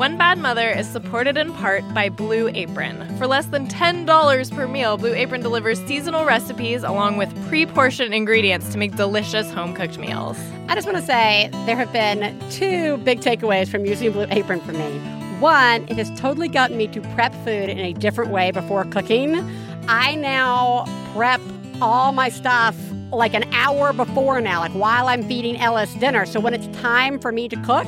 One Bad Mother is supported in part by Blue Apron. For less than $10 per meal, Blue Apron delivers seasonal recipes along with pre portioned ingredients to make delicious home cooked meals. I just want to say there have been two big takeaways from using Blue Apron for me. One, it has totally gotten me to prep food in a different way before cooking. I now prep all my stuff like an hour before now, like while I'm feeding Ellis dinner. So when it's time for me to cook,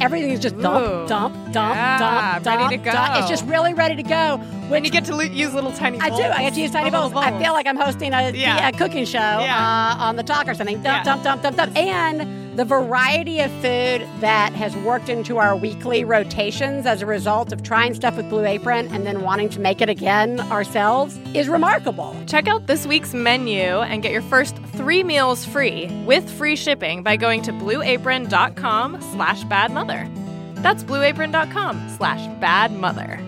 everything is just dump, Ooh. dump, dump, Yeah, dump, ready dump, to dump. It's just really ready to go. When you get to use little tiny bowls. I do. I get to use tiny Little bowls. I feel like I'm hosting a, Yeah. a cooking show Yeah. uh, on the talk or something. Yeah. Dump, dump, dump, dump, dump. And the variety of food that has worked into our weekly rotations as a result of trying stuff with Blue Apron and then wanting to make it again ourselves is remarkable. Check out this week's menu and get your first three meals free with free shipping by going to blueapron.com slash badmother. That's blueapron.com slash badmother.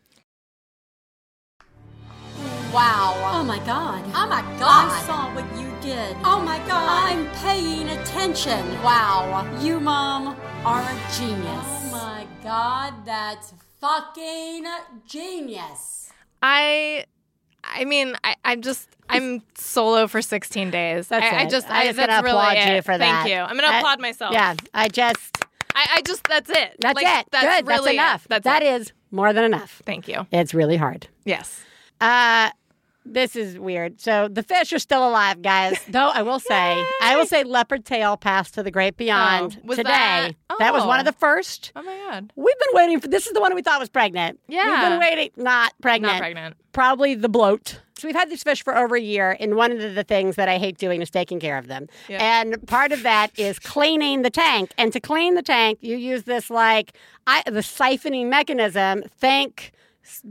Wow. Oh my god. Oh my God. I saw what you did. Oh my god. I'm paying attention. Wow. You, Mom, are a genius. Oh my god, that's fucking genius. I I mean, I, I'm just I'm solo for 16 days. That's I, I just I I, just that's gonna really applaud it. you for Thank that. Thank you. I'm gonna I- applaud myself. Yeah, I just, I, I just that's it. that's Like, it. That's Good. really that's enough. It. That's That it. is more than enough. Thank you. It's really hard. Yes. Uh, this is weird. So the fish are still alive, guys. Though I will say, I will say, leopard tail passed to the great oh, beyond Oh, was today. that- That was one of oh. the first. Oh my god. We've been waiting for. This is the one we thought was pregnant. Yeah. We've Yeah. been waiting. Not pregnant. Not pregnant. Probably the bloat. So we've had these fish for over a year, and one of the things that I hate doing is taking care of them. Yeah. And part of that is cleaning the tank. And to clean the tank, you use this like I, the siphoning mechanism. Think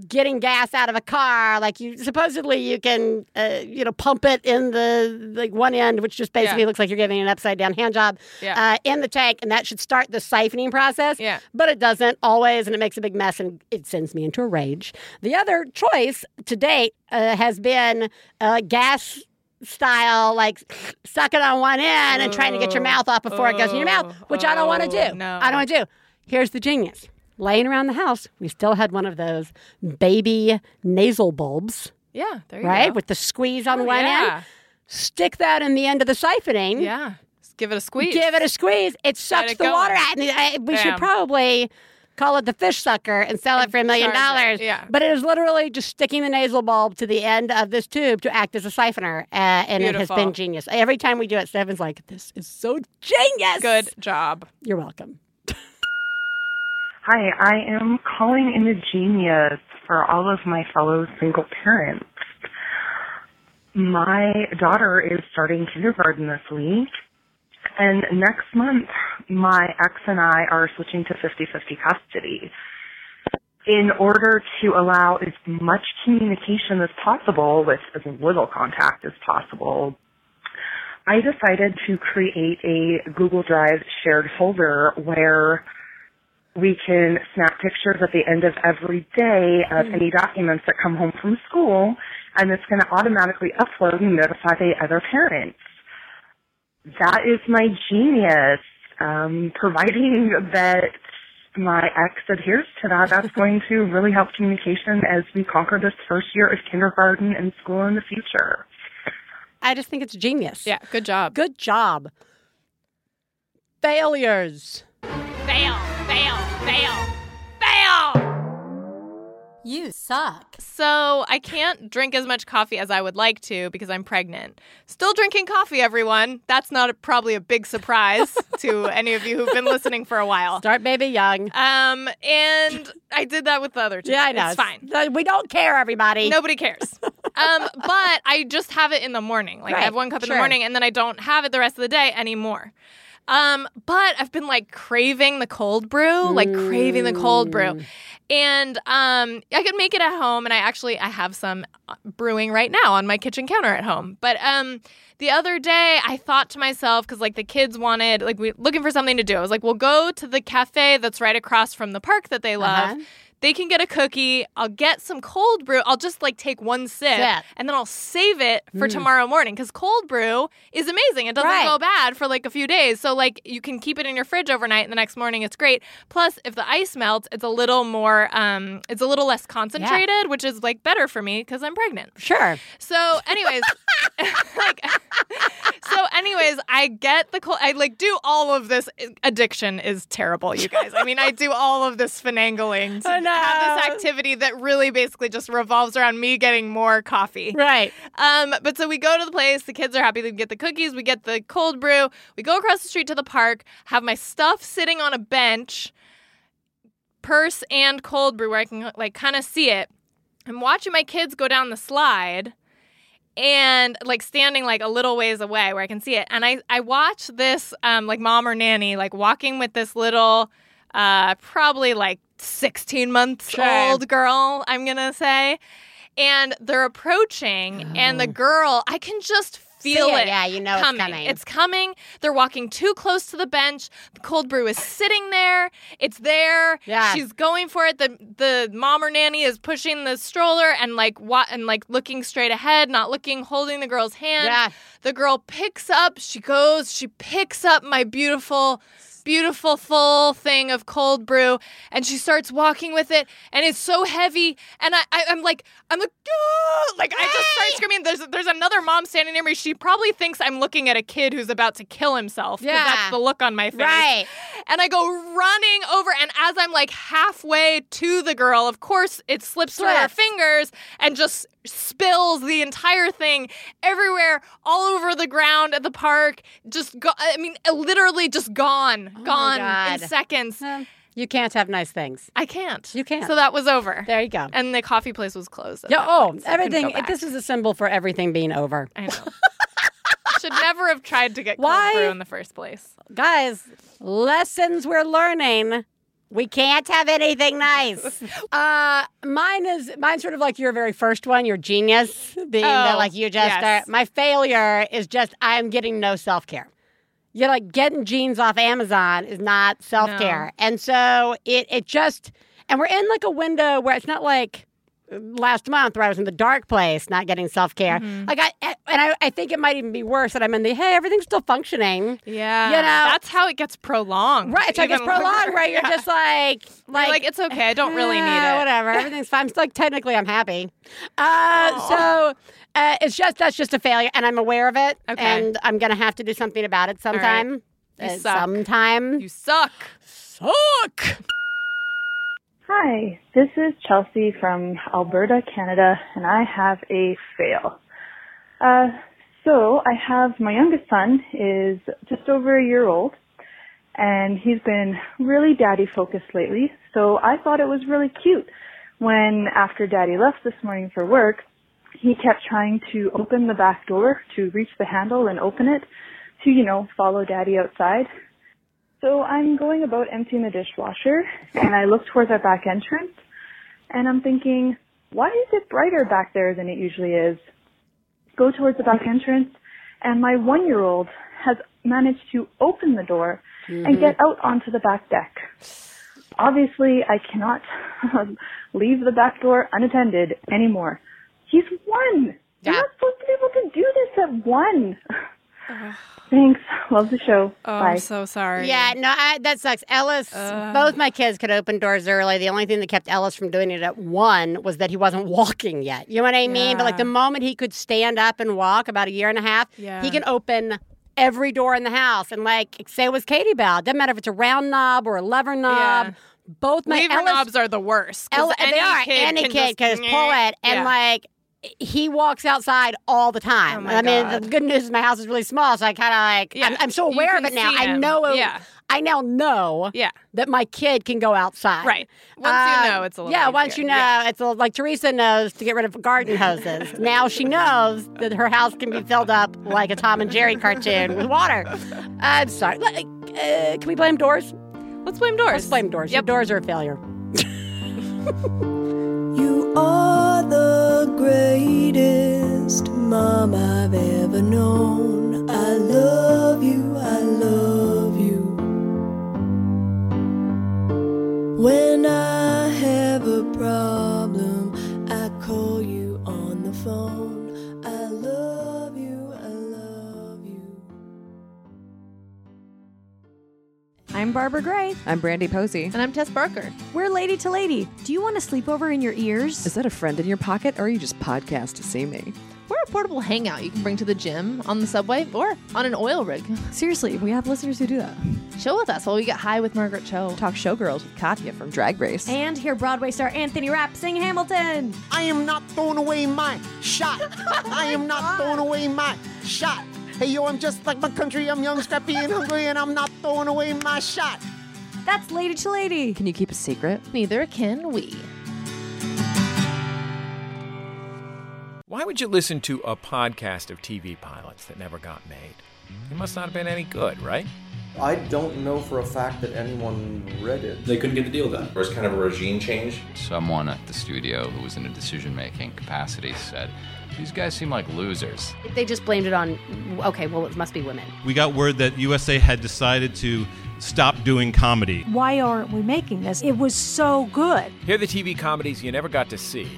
getting gas out of a car. Like you supposedly you can uh, you know pump it in the like one end, which just basically Yeah. looks like you're giving an upside down hand job Yeah. uh, in the tank, and that should start the siphoning process. Yeah. But it doesn't always, and it makes a big mess, and it sends me into a rage. The other choice to date uh, has been uh, gas style, like suck it on one end and trying to get your mouth off before it goes in your mouth, Oh. which I don't want to Oh, do. no. I don't want to do. Here's the genius. Laying around the house, we still had one of those baby nasal bulbs, Yeah. There you right? go. With the squeeze on Oh, one yeah. end. Stick that in the end of the siphoning. Yeah. Just give it a squeeze. Give it a squeeze. It sucks it the going. water out. And I- we should probably call it the fish sucker and sell it for a million dollars. yeah. But it is literally just sticking the nasal bulb to the end of this tube to act as a siphoner. Uh, and it has been genius. Every time we do it, Stefan's like, this is so genius. Good job. You're welcome. Hi, I am calling in a genius for all of my fellow single parents. My daughter is starting kindergarten this week, and next month my ex and I are switching to 50-50 custody. In order to allow as much communication as possible with as little contact as possible, I decided to create a Google Drive shared folder where we can snap pictures at the end of every day of any documents that come home from school, and it's going to automatically upload and notify the other parents. That is my genius. Um, providing that my ex adheres to that, that's going to really help communication as we conquer this first year of kindergarten and school in the future. I just think it's genius. Yeah. Good job. Good job. Failures. Fail. Fail. Fail. Fail. You suck. So I can't drink as much coffee as I would like to because I'm pregnant. Still drinking coffee, everyone. That's not a, probably a big surprise to any of you who've been listening for a while. Start baby young. Um, and I did that with the other two. Yeah, I know. It's fine. We don't care, everybody. Nobody cares. um, but I just have it in the morning. Like I have one cup in sure. the morning and then I don't have it the rest of the day anymore. Um, but I've been like craving the cold brew, like craving the cold brew. And um, I could make it at home, and I actually I have some uh, brewing right now on my kitchen counter at home. But um, the other day I thought to myself because like the kids wanted like we looking for something to do. I was like, we'll go to the cafe that's right across from the park that they love. Uh-huh. They can get a cookie. I'll get some cold brew. I'll just like take one sip Sip. and then I'll save it for tomorrow morning because cold brew is amazing. It doesn't Right. go bad for like a few days. So like you can keep it in your fridge overnight and the next morning it's great. Plus if the ice melts, it's a little more um it's a little less concentrated, which is like better for me because I'm pregnant. Sure. So anyways, like so anyways, I get the cold I like do all of this addiction is terrible, you guys. I mean, I do all of this finagling to I have this activity that really basically just revolves around me getting more coffee. Right. Um, but so we go to the place, the kids are happy, they get the cookies, we get the cold brew, we go across the street to the park, have my stuff sitting on a bench, purse and cold brew where I can like kind of see it. I'm watching my kids go down the slide and like standing like a little ways away where I can see it. And I, I watch this um like mom or nanny like walking with this little uh probably like 16 months Sure. old girl, I'm gonna say. And they're approaching and the oh. girl, I can just feel it, it. yeah, you know it's coming. coming. It's coming. They're walking too close to the bench. The cold brew is sitting there. It's there. Yeah. She's going for it. The the mom or nanny is pushing the stroller and like what and like looking straight ahead, not looking, holding the girl's hand. Yeah. The girl picks up, she goes, she picks up my beautiful beautiful full thing of cold brew and she starts walking with it and it's so heavy and I, I I'm like I'm like "Ah!" like I just start screaming there's there's another mom standing near me she probably thinks I'm looking at a kid who's about to kill himself. Yeah. that's the look on my face Right. and I go running over, and as I'm like halfway to the girl, of course, it slips through her fingers and just spills the entire thing everywhere, all over the ground at the park. Just go, I mean, literally just gone, Oh gone in seconds. You can't have nice things. I can't. You can't. So that was over. There you go. And the coffee place was closed. Yeah. Oh, so everything. This is a symbol for everything being over. I know. Should never have tried to get cold Why? brew in the first place. Guys, lessons we're learning. We can't have anything nice. Uh, mine is mine's sort of like your very first one, your genius, being that Oh, like you just yes. are. My failure is just I'm getting no self care. You're like getting jeans off Amazon is not self care, and so it it just and we're in like a window where it's not like last month where I was in the dark place, not getting self care. Mm-hmm. Like I and I, I think it might even be worse that I'm in the hey everything's still functioning. Yeah. You know- that's how it gets prolonged. Right, so I guess even prolonged longer. where you're Yeah. just like, like, like, it's okay. I don't really need "Eh, it. Whatever, everything's fine. I'm still, like, technically, I'm happy. Uh, so uh, it's just that's just a failure, and I'm aware of it, Okay. and I'm gonna have to do something about it sometime. You Uh, suck. sometime. You suck. suck. Hi, this is Chelsea from Alberta, Canada, and I have a fail. Uh, so I have my youngest son is just over a year old, and he's been really daddy focused lately. So I thought it was really cute when after daddy left this morning for work, he kept trying to open the back door to reach the handle and open it to, you know, follow daddy outside. So I'm going about emptying the dishwasher and I look towards our back entrance and I'm thinking, why is it brighter back there than it usually is? Go towards the back entrance and my one year old has managed to open the door and mm-hmm. get out onto the back deck. Obviously I cannot leave the back door unattended anymore. He's one. You're not supposed to be able to do this at one. Thanks. Love the show. Oh, Bye. I'm so sorry. Yeah, no, I, that sucks. Ellis, both my kids could open doors early. The only thing that kept Ellis from doing it at one was that he wasn't walking yet. You know what I mean? But like the moment he could stand up and walk, about a year and a half, Yeah. he can open every door in the house. And like, say it was Katie Bell. Doesn't matter if it's a round knob or a lever knob. Yeah. Both my Lever Ellis, knobs are the worst. Ellis, any they are. kid Any can kid just, can just pull it, and Yeah. like he walks outside all the time. Oh my I mean, God. the good news is my house is really small, so I kind of like Yeah, I'm, I'm so aware of it now. I know. Yeah. I now know. Yeah. That my kid can go outside. Right. Once Uh, you know, it's a little yeah. Once you know, Yeah. it's a, little like Theresa knows to get rid of garden hoses. now she knows that her house can be filled up like a Tom and Jerry cartoon with water. I'm sorry. Like, Uh, can we blame doors? Let's blame doors. Let's blame doors. Your Yep. doors are a failure. You are the greatest mom I've ever known. I love you, I love you. When I have a problem, I call you on the phone. I'm Barbara Gray. I'm Brandie Posey. And I'm Tess Barker. We're Lady to Lady. Do you want to sleep over in your ears? Is that a friend in your pocket, or are you just podcast to see me? We're a portable hangout you can bring to the gym, on the subway, or on an oil rig. Seriously, we have listeners who do that. Chill with us while we get high with Margaret Cho. Talk showgirls with Katya from Drag Race. And hear Broadway star Anthony Rapp sing Hamilton. I am not throwing away my shot. I am not throwing away my shot. Hey yo, I'm just like my country. I'm young, scrappy, and hungry, and I'm not throwing away my shot. That's Lady to Lady. Can you keep a secret? Neither can we. Why would you listen to a podcast of TV pilots that never got made? They must not have been any good, right? I don't know for a fact that anyone read it. They couldn't get the deal done. There was kind of a regime change. Someone at the studio who was in a decision making capacity said, These guys seem like losers. They just blamed it on, okay, well, it must be women. We got word that USA had decided to stop doing comedy. Why aren't we making this? It was so good. Hear the TV comedies you never got to see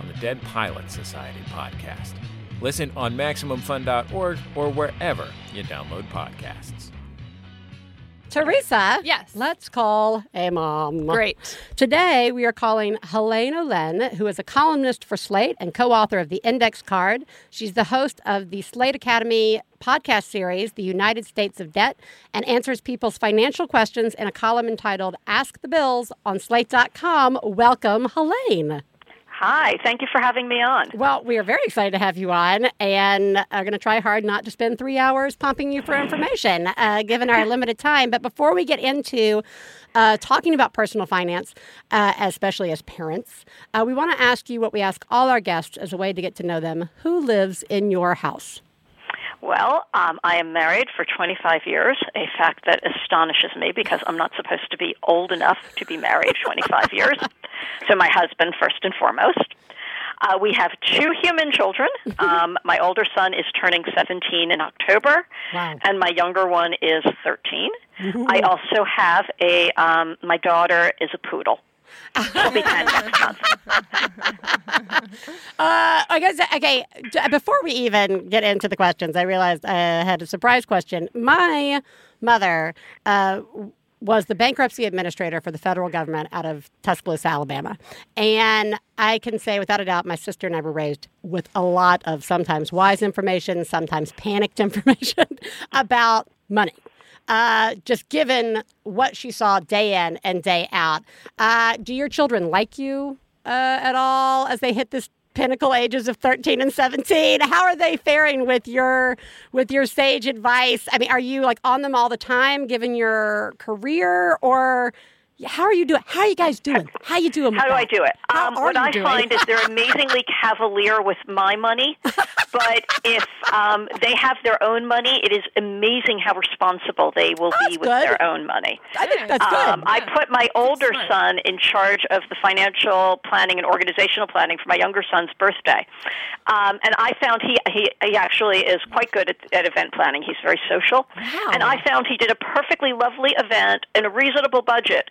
on the Dead Pilot Society podcast. Listen on MaximumFun.org or wherever you download podcasts. Theresa. Yes. Let's call a mom. Great. Today we are calling Helaine Olen, who is a columnist for Slate and co-author of the Index Card. She's the host of the Slate Academy podcast series, The United States of Debt, and answers people's financial questions in a column entitled Ask the Bills on slate.com. Welcome, Helene. Hi, thank you for having me on. Well, we are very excited to have you on and are going to try hard not to spend three hours pumping you for information, uh, given our limited time. But before we get into uh, talking about personal finance, uh, especially as parents, uh, we want to ask you what we ask all our guests as a way to get to know them. Who lives in your house? Well, um, I am married for 25 years, a fact that astonishes me because I'm not supposed to be old enough to be married 25 years. So, my husband, first and foremost. Uh, we have two human children. Um, my older son is turning 17 in October, wow. and my younger one is 13. I also have a, um, my daughter is a poodle. 10 next month. Uh, I guess, okay, before we even get into the questions, I realized I had a surprise question. My mother uh, was the bankruptcy administrator for the federal government out of Tuscaloosa, Alabama. And I can say without a doubt, my sister and I were raised with a lot of sometimes wise information, sometimes panicked information about money. Uh, just given what she saw day in and day out. Uh, do your children like you uh, at all as they hit this pinnacle ages of 13 and 17 how are they faring with your with your sage advice i mean are you like on them all the time given your career or how are you doing how are you guys doing how you doing How do I do it? How Um, are what you I doing? find is they're amazingly cavalier with my money, but if um, they have their own money, it is amazing how responsible they will be with good. their own money. I think that's good. Um, I put my older son in charge of the financial planning and organizational planning for my younger son's birthday, um, and I found he, he he actually is quite good at, at event planning. He's very social, and I found he did a perfectly lovely event in a reasonable budget,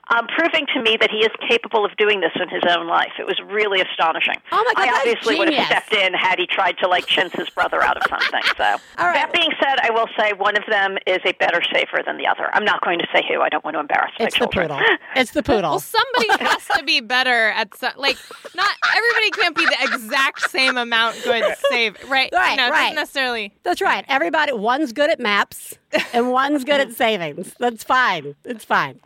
um, proving to me that he is capable of doing this in his own life. It was really astonishing. Oh my God, I obviously would have stepped in had he tried to like chintz his brother out of something. So that being said, I will say one of them is a better saver than the other. I'm not going to say who. I don't want to embarrass my it's the children. poodle it's the poodle Well, somebody has to be better at so, like not everybody can't be the exact same amount good save right. Right, no, it right. doesn't necessarily. That's right. Everybody, one's good at maps, and one's good at savings. That's fine. It's fine.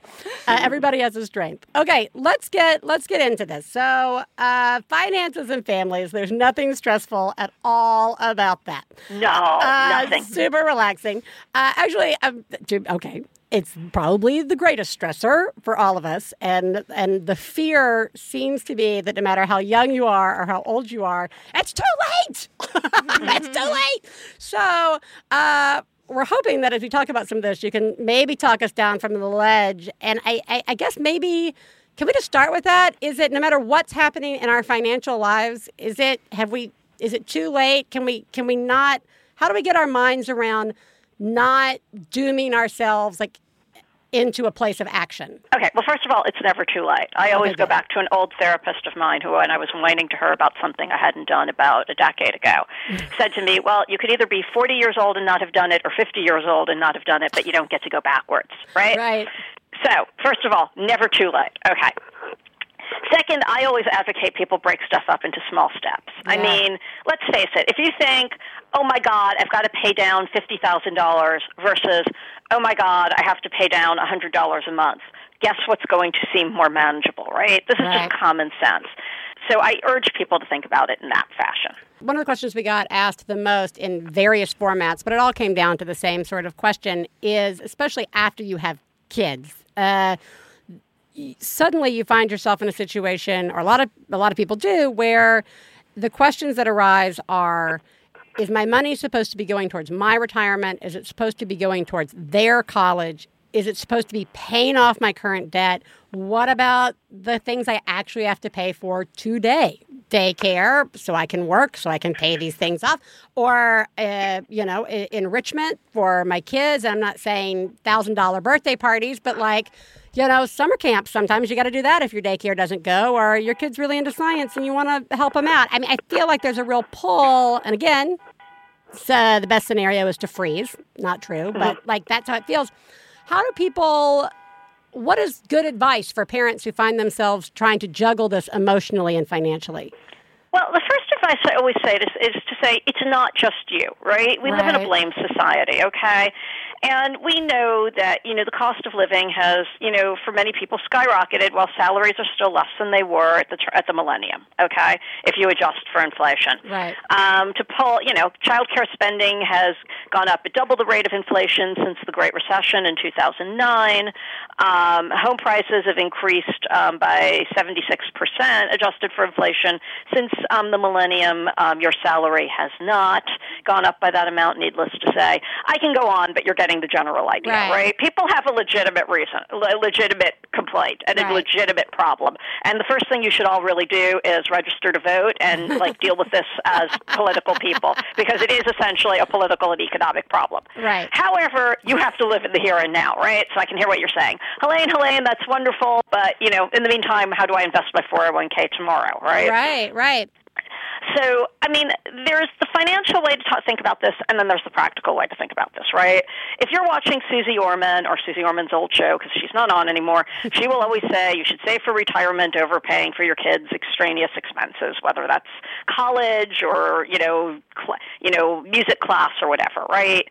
Uh, everybody has a strength. Okay, let's get let's get into this. So, uh, finances and families. There's nothing stressful at all about that. No, Uh, nothing. Super relaxing. Uh, actually, um, okay. It's probably the greatest stressor for all of us, and and the fear seems to be that no matter how young you are or how old you are, it's too late. it's too late. So uh, we're hoping that as we talk about some of this, you can maybe talk us down from the ledge. And I, I, I guess maybe can we just start with that? Is it no matter what's happening in our financial lives? Is it have we? Is it too late? Can we? Can we not? How do we get our minds around not dooming ourselves like into a place of action? Okay, well, first of all, it's never too late. I always go back to an old therapist of mine who, when I was whining to her about something I hadn't done about a decade ago, mm-hmm. said to me, Well, you could either be 40 years old and not have done it, or 50 years old and not have done it, but you don't get to go backwards, right? Right. So, first of all, never too late. Okay. Second, I always advocate people break stuff up into small steps. I mean, let's face it, if you think, oh my God, I've got to pay down $50,000 versus, oh my God, I have to pay down $100 a month, guess what's going to seem more manageable, right? This is Right. just common sense. So I urge people to think about it in that fashion. One of the questions we got asked the most in various formats, but it all came down to the same sort of question is especially after you have kids. Uh, suddenly you find yourself in a situation or a lot of a lot of people do where the questions that arise are is my money supposed to be going towards my retirement? Is it supposed to be going towards their college? Is it supposed to be paying off my current debt? What about the things i actually have to pay for today? Daycare so i can work so i can pay these things off or uh, you know enrichment for my kids. I'm not saying thousand dollar birthday parties but like you know, summer camp, sometimes you got to do that if your daycare doesn't go or your kid's really into science and you want to help them out. I mean, I feel like there's a real pull. And again, uh, the best scenario is to freeze. Not true, but like that's how it feels. How do people, what is good advice for parents who find themselves trying to juggle this emotionally and financially? Well, the first advice I always say is, is to say it's not just you, right? We live in a blame society, okay? And we know that, you know, the cost of living has, you know, for many people skyrocketed while salaries are still less than they were at the at the millennium, okay? If you adjust for inflation. Right. Um, to pull, you know, child care spending has gone up at double the rate of inflation since the Great Recession in 2009. Um, home prices have increased um, by 76% adjusted for inflation since um, the millennium. Um, your salary has not gone up by that amount, needless to say. I can go on, but you're getting the general idea, Right. right? People have a legitimate reason, a legitimate complaint, and Right. a legitimate problem. And the first thing you should all really do is register to vote and like deal with this as political people because it is essentially a political and economic problem. Right. However, you have to live in the here and now, right? So I can hear what you're saying. Helaine, Helaine, that's wonderful, but you know, in the meantime, how do I invest my 401k tomorrow, right? Right, right. So, I mean, there's the financial way to ta think about this, and then there's the practical way to think about this, right? If you're watching Susie Orman or Susie Orman's old show, because she's not on anymore, she will always say you should save for retirement over paying for your kids' extraneous expenses, whether that's college or you know, cl- you know, music class or whatever, right?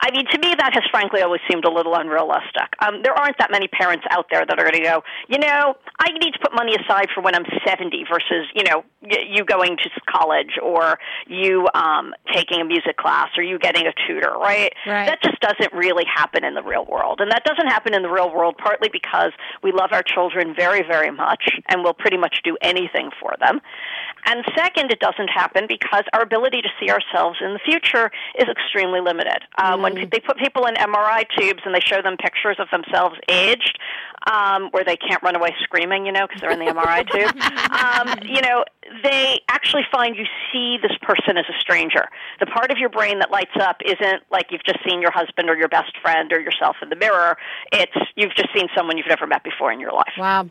I mean, to me, that has frankly always seemed a little unrealistic. Um, there aren't that many parents out there that are going to go, you know, I need to put money aside for when I'm 70 versus, you know, y- you going to college or you um, taking a music class or you getting a tutor, right? Right. That just doesn't really happen in the real world. And that doesn't happen in the real world partly because we love our children very, very much and will pretty much do anything for them. And second, it doesn't happen because our ability to see ourselves in the future is extremely limited. Um, When pe- they put people in MRI tubes and they show them pictures of themselves aged, um, where they can't run away screaming, you know, because they're in the MRI tube, um, you know, they actually find you see this person as a stranger. The part of your brain that lights up isn't like you've just seen your husband or your best friend or yourself in the mirror. It's you've just seen someone you've never met before in your life. Wow.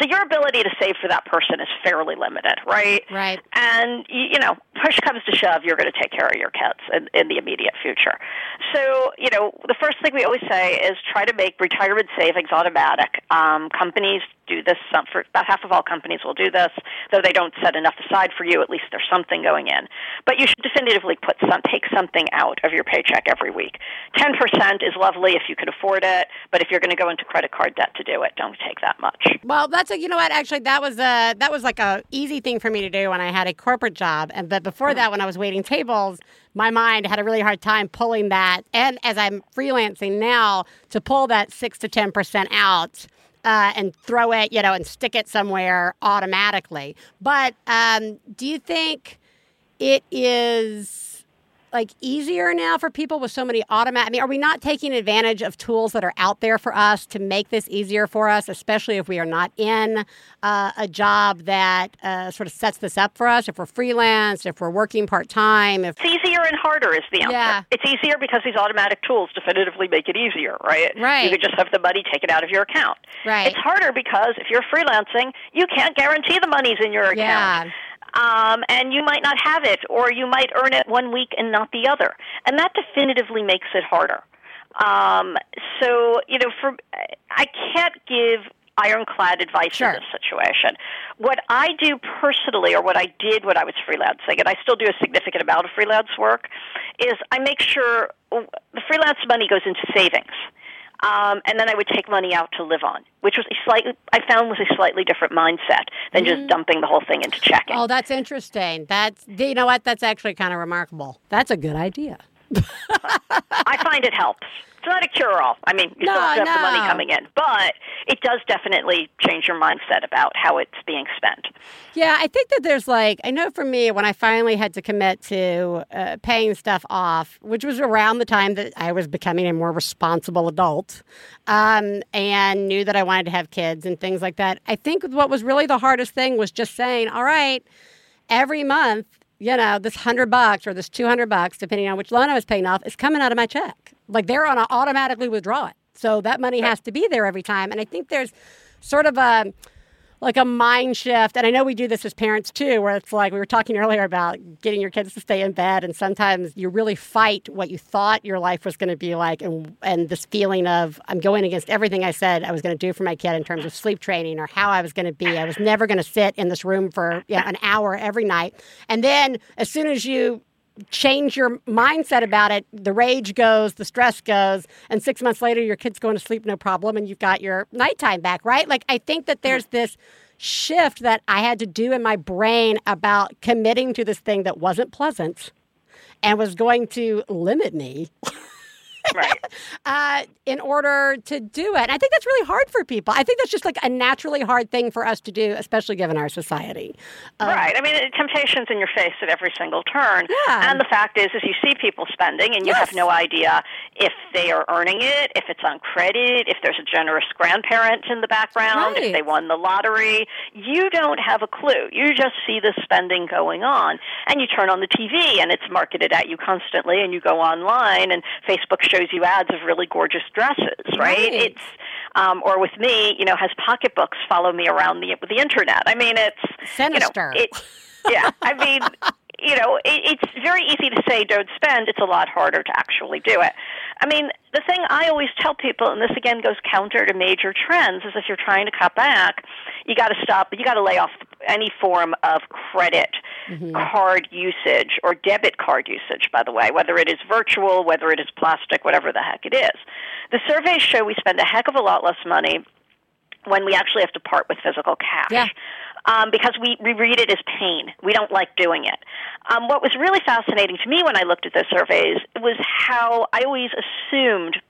So your ability to save for that person is fairly limited, right? Right. And you know, push comes to shove, you're going to take care of your kids in, in the immediate future. So, you know, the first thing we always say is try to make retirement savings automatic. Um, companies do this. Some, for about half of all companies will do this, though they don't set enough aside for you. At least there's something going in. But you should definitively put some, take something out of your paycheck every week. Ten percent is lovely if you can afford it, but if you're going to go into credit card debt to do it, don't take that much. Well, that's a, you know what? Actually, that was a that was like a easy thing for me to do when I had a corporate job, and but before that, when I was waiting tables, my mind had a really hard time pulling that. And as I'm freelancing now, to pull that six to ten percent out. Uh, and throw it, you know, and stick it somewhere automatically. But um, do you think it is like easier now for people with so many automatic? I mean, are we not taking advantage of tools that are out there for us to make this easier for us, especially if we are not in uh, a job that uh, sort of sets this up for us? If we're freelance, if we're working part time, if It's easier and harder is the answer. Yeah. It's easier because these automatic tools definitively make it easier, right? Right. You could just have the money taken out of your account. Right. It's harder because if you're freelancing, you can't guarantee the money's in your account. Yeah. Um, and you might not have it, or you might earn it one week and not the other. And that definitively makes it harder. Um, so, you know, for I can't give ironclad advice in this situation. What I do personally, or what I did when I was freelancing, and I still do a significant amount of freelance work, is I make sure the freelance money goes into savings. Um, and then I would take money out to live on, which was a slightly, I found was a slightly different mindset than Mhm. just dumping the whole thing into checking. oh, that's interesting. That's you know what? That's actually kind of remarkable. That's a good idea. I find it helps. It's not a cure-all. I mean, you No, still have have the money coming in, but it does definitely change your mindset about how it's being spent. Yeah, I think that there's like, I know for me, when I finally had to commit to uh, paying stuff off, which was around the time that I was becoming a more responsible adult um, and knew that I wanted to have kids and things like that, I think what was really the hardest thing was just saying, all right, every month, you know, this hundred bucks or this two hundred bucks, depending on which loan I was paying off, is coming out of my check. Like they're on to automatically withdraw it, so that money has to be there every time. And I think there's sort of a like a mind shift. And I know we do this as parents too, where it's like we were talking earlier about getting your kids to stay in bed, and sometimes you really fight what you thought your life was going to be like, and and this feeling of I'm going against everything I said I was going to do for my kid in terms of sleep training or how I was going to be. I was never going to sit in this room for you know, an hour every night, and then as soon as you change your mindset about it, the rage goes, the stress goes, and six months later, your kid's going to sleep no problem, and you've got your nighttime back, right? Like, I think that there's this shift that I had to do in my brain about committing to this thing that wasn't pleasant and was going to limit me. Right. uh, in order to do it. And I think that's really hard for people. I think that's just like a naturally hard thing for us to do, especially given our society. Um, right. I mean, temptation's in your face at every single turn. Yeah. And the fact is, is you see people spending, and you have no idea if they are earning it, if it's on credit, if there's a generous grandparent in the background, Right. if they won the lottery. You don't have a clue. You just see the spending going on, and you turn on the TV, and it's marketed at you constantly, and you go online, and Facebook shows you ads of really gorgeous dresses. Right? Right. It's um, or with me, you know, has pocketbooks follow me around the the internet. I mean, it's Sinister. You know, it, yeah, I mean, you know, it, it's very easy to say don't spend. It's a lot harder to actually do it. I mean, the thing I always tell people, and this again goes counter to major trends, is if you're trying to cut back, you got to stop. You got to lay off any form of credit mm-hmm. card usage or debit card usage. By the way, whether it is virtual, whether it is plastic, whatever the heck it is. The surveys show we spend a heck of a lot less money when we actually have to part with physical cash. Yeah. Um, because we, we read it as pain. We don't like doing it. Um, what was really fascinating to me when I looked at those surveys was how I always assumed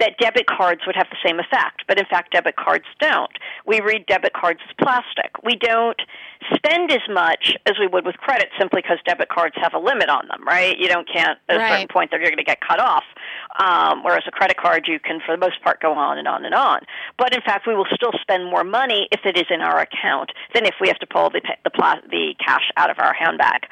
that debit cards would have the same effect, but in fact, debit cards don't. We read debit cards as plastic. We don't spend as much as we would with credit simply because debit cards have a limit on them, right? You don't can't at a certain Right. point that you're going to get cut off. Um, whereas a credit card, you can, for the most part, go on and on and on. But in fact, we will still spend more money if it is in our account than if we have to pull the the, the cash out of our handbag.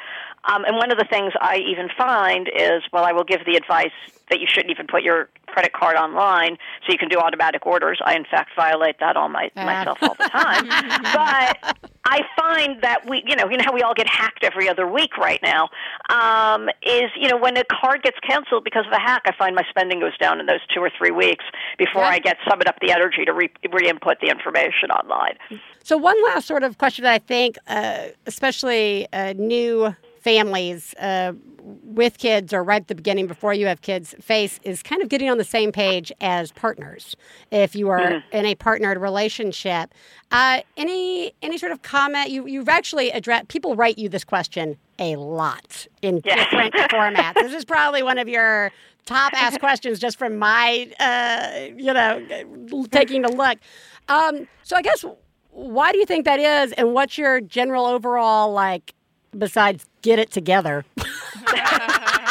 Um, and one of the things I even find is, well, I will give the advice that you shouldn't even put your credit card online so you can do automatic orders. I, in fact, violate that all my, myself all the time. but I find that we, you know, you know how we all get hacked every other week right now. Um, is you know when a card gets canceled because of a hack, I find my spending goes down in those two or three weeks before I get summon up the energy to re- re-input the information online. So, one last sort of question that I think, uh, especially uh, new families uh, with kids or right at the beginning before you have kids face is kind of getting on the same page as partners. If you are Mhm. in a partnered relationship, uh, any any sort of comment you you've actually addressed. People write you this question a lot in Yeah. different formats. This is probably one of your top asked questions just from my uh, you know taking a look. Um, so I guess why do you think that is, and what's your general overall like? Besides, get it together.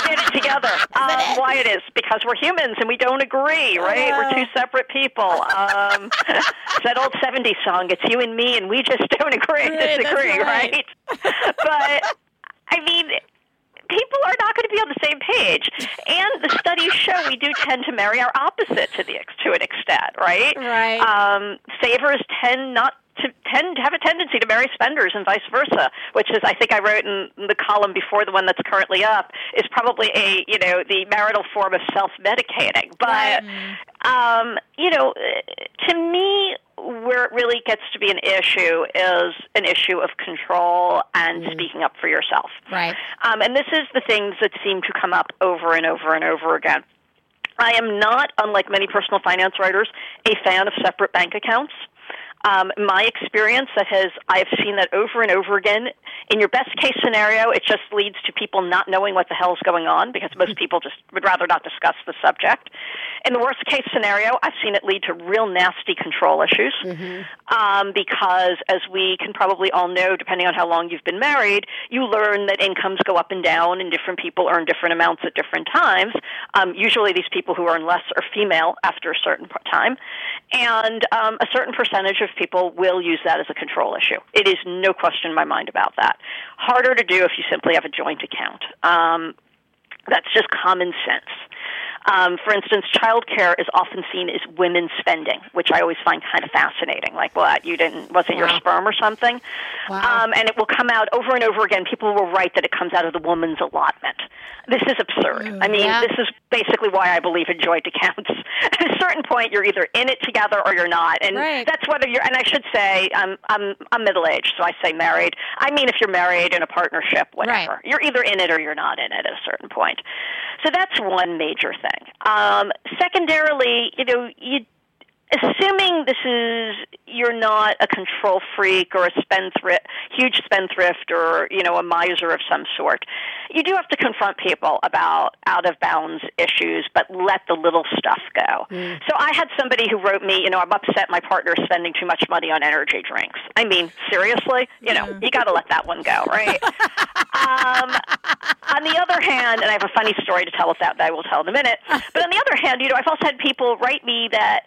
Get it together. Um, why it is because we're humans and we don't agree, right? We're two separate people. Um, it's that old '70s song. It's you and me, and we just don't agree, Right, disagree, right. right? but I mean, people are not going to be on the same page, and the studies show we do tend to marry our opposite to the to an extent, right? Right. Um, savers tend not to tend to have a tendency to marry spenders and vice versa, which is I think I wrote in the column before the one that's currently up is probably a you know the marital form of self medicating. But um, you know, to me, where it really gets to be an issue is an issue of control and speaking up for yourself. Right. Um, and this is the things that seem to come up over and over and over again. I am not, unlike many personal finance writers, a fan of separate bank accounts. Um, my experience that has I've seen that over and over again. In your best case scenario, it just leads to people not knowing what the hell's going on because most people just would rather not discuss the subject. In the worst case scenario, I've seen it lead to real nasty control issues um, because, as we can probably all know, depending on how long you've been married, you learn that incomes go up and down, and different people earn different amounts at different times. Um, usually, these people who earn less are female after a certain time, and um, a certain percentage of people will use that as a control issue. It is no question in my mind about that. Harder to do if you simply have a joint account. Um, that's just common sense. Um, for instance, childcare is often seen as women's spending, which I always find kind of fascinating. Like, what you didn't wasn't your sperm or something? Um, and it will come out over and over again. People will write that it comes out of the woman's allotment. This is absurd. I mean, Yeah. this is basically why I believe in joint accounts. At a certain point, you're either in it together or you're not, and that's whether you're. And I should say, I'm I'm I'm middle aged, so I say married. I mean, if you're married in a partnership, whatever, you're either in it or you're not in it at a certain point. So that's one major thing. Um, secondarily, you know, you assuming this is you're not a control freak or a spendthrift, huge spendthrift, or you know a miser of some sort, you do have to confront people about out of bounds issues, but let the little stuff go. So I had somebody who wrote me, you know, I'm upset my partner is spending too much money on energy drinks. I mean, seriously, you know, you got to let that one go, right? um, on the other hand, and I have a funny story to tell with that that I will tell in a minute. But on the other hand, you know, I've also had people write me that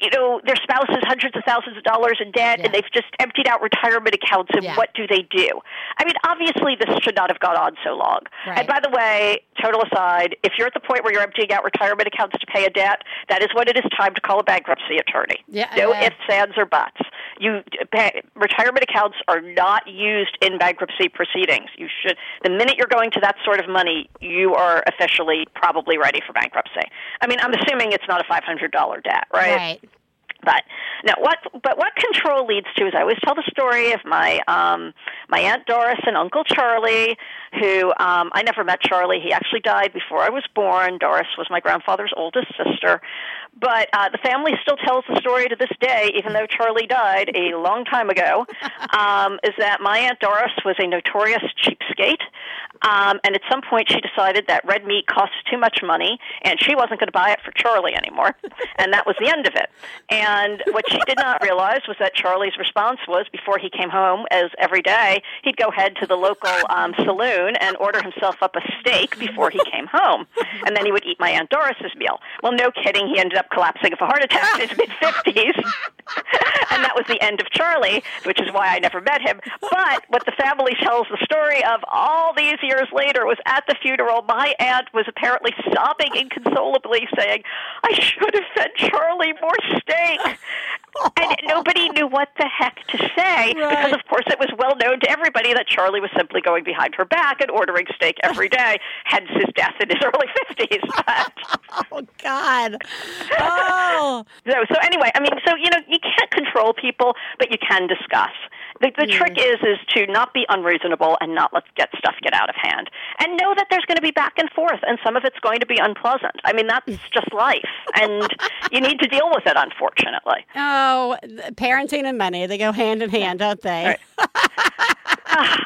you know their spouse is hundreds of thousands of dollars in debt, and they've just emptied out retirement accounts. And what do they do? I mean, obviously, this should not have gone on so long. And by the way, total aside, if you're at the point where you're emptying out retirement accounts to pay a debt, that is when it is time to call a bankruptcy attorney. Yeah, no yeah. ifs, ands, or buts. You pay, retirement accounts are not used in bankruptcy proceedings. You should the minute you're going to that sort of money, you are officially probably ready for bankruptcy. I mean, I'm assuming it's not a five hundred dollar debt, right? Right. But now, what but what control leads to is I always tell the story of my um, my aunt Doris and Uncle Charlie, who um, I never met Charlie. He actually died before I was born. Doris was my grandfather's oldest sister, but uh, the family still tells the story to this day, even though Charlie died a long time ago. Um, is that my aunt Doris was a notorious cheapskate, um, and at some point she decided that red meat cost too much money, and she wasn't going to buy it for Charlie anymore, and that was the end of it. And what she did not realize was that Charlie's response was before he came home, as every day, he'd go head to the local um, saloon and order himself up a steak before he came home, and then he would eat my aunt Doris's meal. Well, no kidding, he ended up collapsing of a heart attack in his mid fifties, and that was the end of Charlie, which is why I never met him. But what the family tells the story of all these years later was at the funeral, my aunt was apparently sobbing inconsolably, saying, "I should have fed Charlie more steak." and nobody knew what the heck to say because, of course, it was well known to everybody that Charlie was simply going behind her back and ordering steak every day. hence his death in his early fifties. oh God! Oh. so, so anyway, I mean, so you know, you can't control people, but you can discuss. The, the Mm. trick is is to not be unreasonable and not let get stuff get out of hand, and know that there's going to be back and forth, and some of it's going to be unpleasant. I mean, that's just life, and you need to deal with it. Unfortunately, Oh, parenting and money, they go hand in hand, don't they?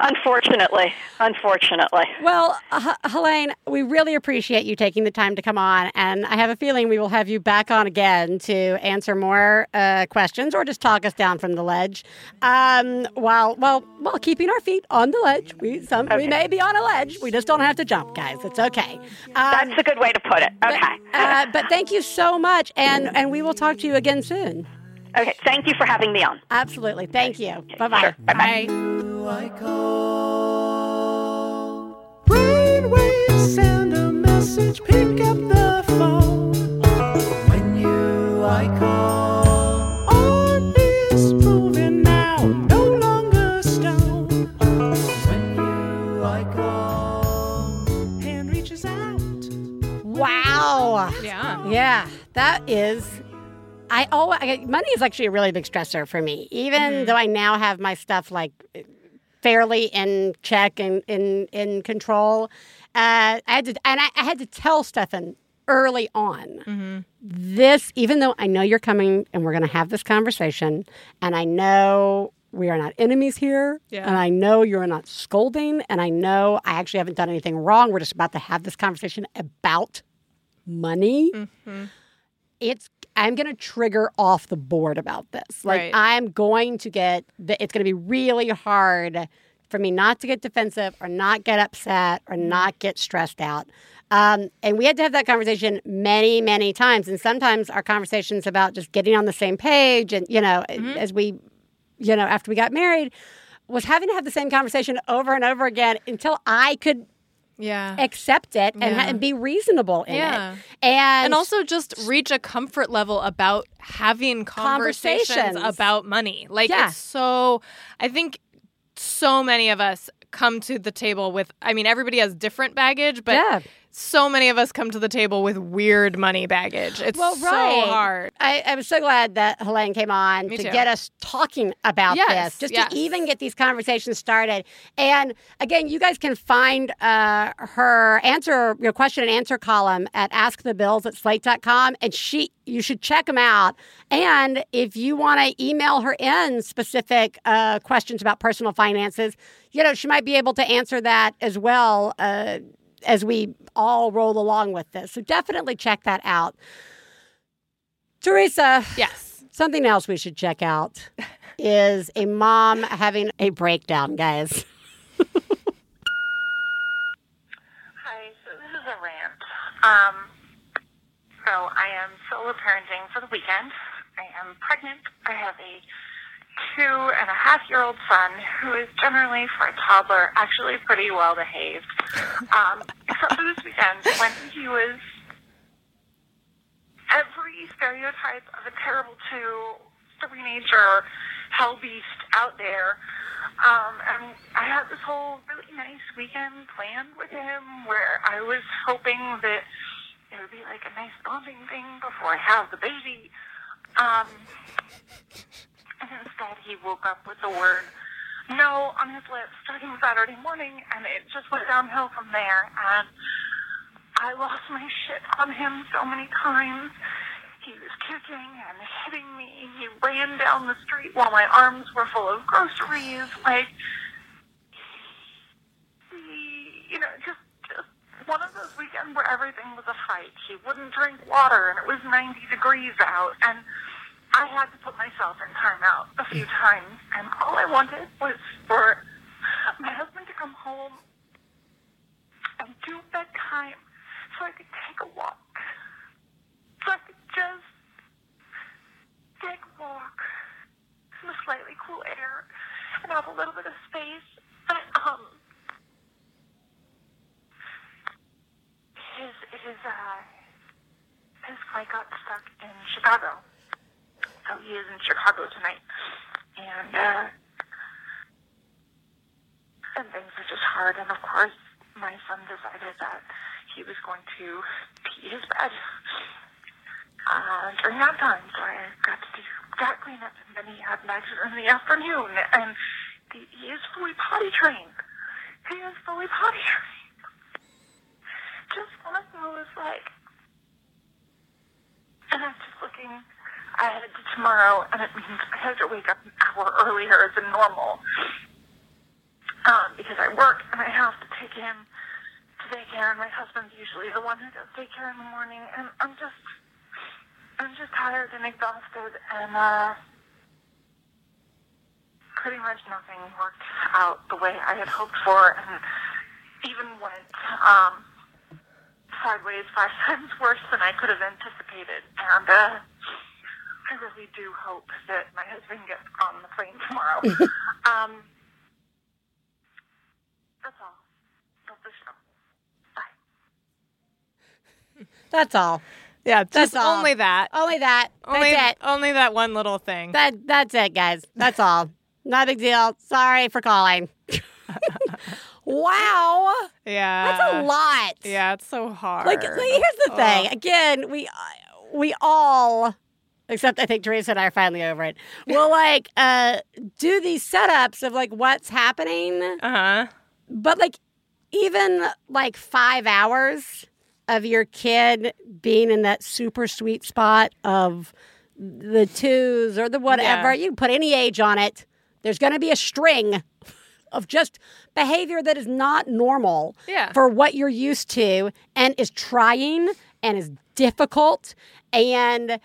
unfortunately, unfortunately. Well, H- Helaine, we really appreciate you taking the time to come on, and I have a feeling we will have you back on again to answer more uh, questions or just talk us down from the ledge. Um, while well, while keeping our feet on the ledge, we some we may be on a ledge. We just don't have to jump, guys. It's okay. Um, That's a good way to put it. Okay. uh, but thank you so much, and and we will talk to you again soon. Okay. Thank you for having me on. Absolutely. Thank you. Bye bye. Bye. Brainwaves send a message, Yeah. That is. I always money is actually a really big stressor for me. Even Mm-hmm. though I now have my stuff like fairly in check and in in control, uh, I had to and I, I had to tell Stefan early on Mm-hmm. this. Even though I know you're coming and we're going to have this conversation, and I know we are not enemies here, Yeah. and I know you're not scolding, and I know I actually haven't done anything wrong. We're just about to have this conversation about money Mm-hmm. it's I'm going to trigger off the board about this. Like Right. I'm going to get the, it's going to be really hard for me not to get defensive or not get upset or not get stressed out. Um, and we had to have that conversation many, many times. And sometimes our conversations about just getting on the same page and, you know, as we, you know, after we got married, was having to have the same conversation over and over again until I could Yeah. accept it and, ha- Yeah. and be reasonable in Yeah. it. And, and also just reach a comfort level about having conversations, Conversations. about money. Like Yeah. it's so I think so many of us come to the table with I mean everybody has different baggage, but Yeah. So many of us come to the table with weird money baggage. It's well, so hard. I, was so glad that Helaine came on Me to too. get us talking about Yes, this, just yes. to even get these conversations started. And again, you guys can find uh, her answer, your question and answer column at askthebills at slate.com. And she, you should check them out. And if you want to email her in specific uh, questions about personal finances, you know, she might be able to answer that as well. Uh, as we all roll along with this. So definitely check that out. Theresa. Yes. Something else we should check out is a mom having a breakdown, guys. Hi, so this is a rant. Um, so I am solo parenting for the weekend. I am pregnant. I have a two and a half year old son who is generally, for a toddler, actually pretty well behaved. Um, except for this weekend when he was every stereotype of a terrible two, teenager, hell beast out there. Um, and I had this whole really nice weekend planned with him where I was hoping that it would be like a nice bonding thing before I have the baby. Um, and instead he woke up with the word no on his lips starting Saturday morning and it just went downhill from there and I lost my shit on him so many times. He was kicking and hitting me. He ran down the street while my arms were full of groceries. Like, he, you know, just, one of those weekends where everything was a fight. He wouldn't drink water and it was 90 degrees out. And I had to put myself in timeout a few times. And all I wanted was for my husband to come home and do bedtime so I could take a walk. So I could just take a walk in the slightly cool air and have a little bit of space. But um his his uh his flight got stuck in Chicago. He is in Chicago tonight, and uh, and things are just hard. And of course, my son decided that he was going to pee his bed uh, during that time. So I got to do that cleanup, and then he had an in the afternoon, and he, he is fully potty trained. He is fully potty trained. Just one of those like, and I'm just looking ahead to tomorrow, and it means I have to wake up an hour earlier than normal um, because I work and I have to take him to daycare, and my husband's usually the one who does daycare in the morning, and I'm just, I'm just tired and exhausted, and uh, pretty much nothing worked out the way I had hoped for, and even went um, sideways five times worse than I could have anticipated, and uh, I really do hope that my husband gets on the plane tomorrow. um, that's all. That's the show. That's all. Yeah, That's all. only that. Only that. Only That's it. only that one little thing. That that's it, guys. That's all. Not a big deal. Sorry for calling. wow. yeah. That's a lot. Yeah, it's so hard. Like, like, here's the thing. Again, we we all, except I think Theresa and I are finally over it. We'll like uh do these setups of like what's happening. Uh huh. But like even like five hours of your kid being in that super sweet spot of the twos or the whatever, Yeah. you can put any age on it. There's going to be a string of just behavior that is not normal Yeah. for what you're used to and is trying and is difficult and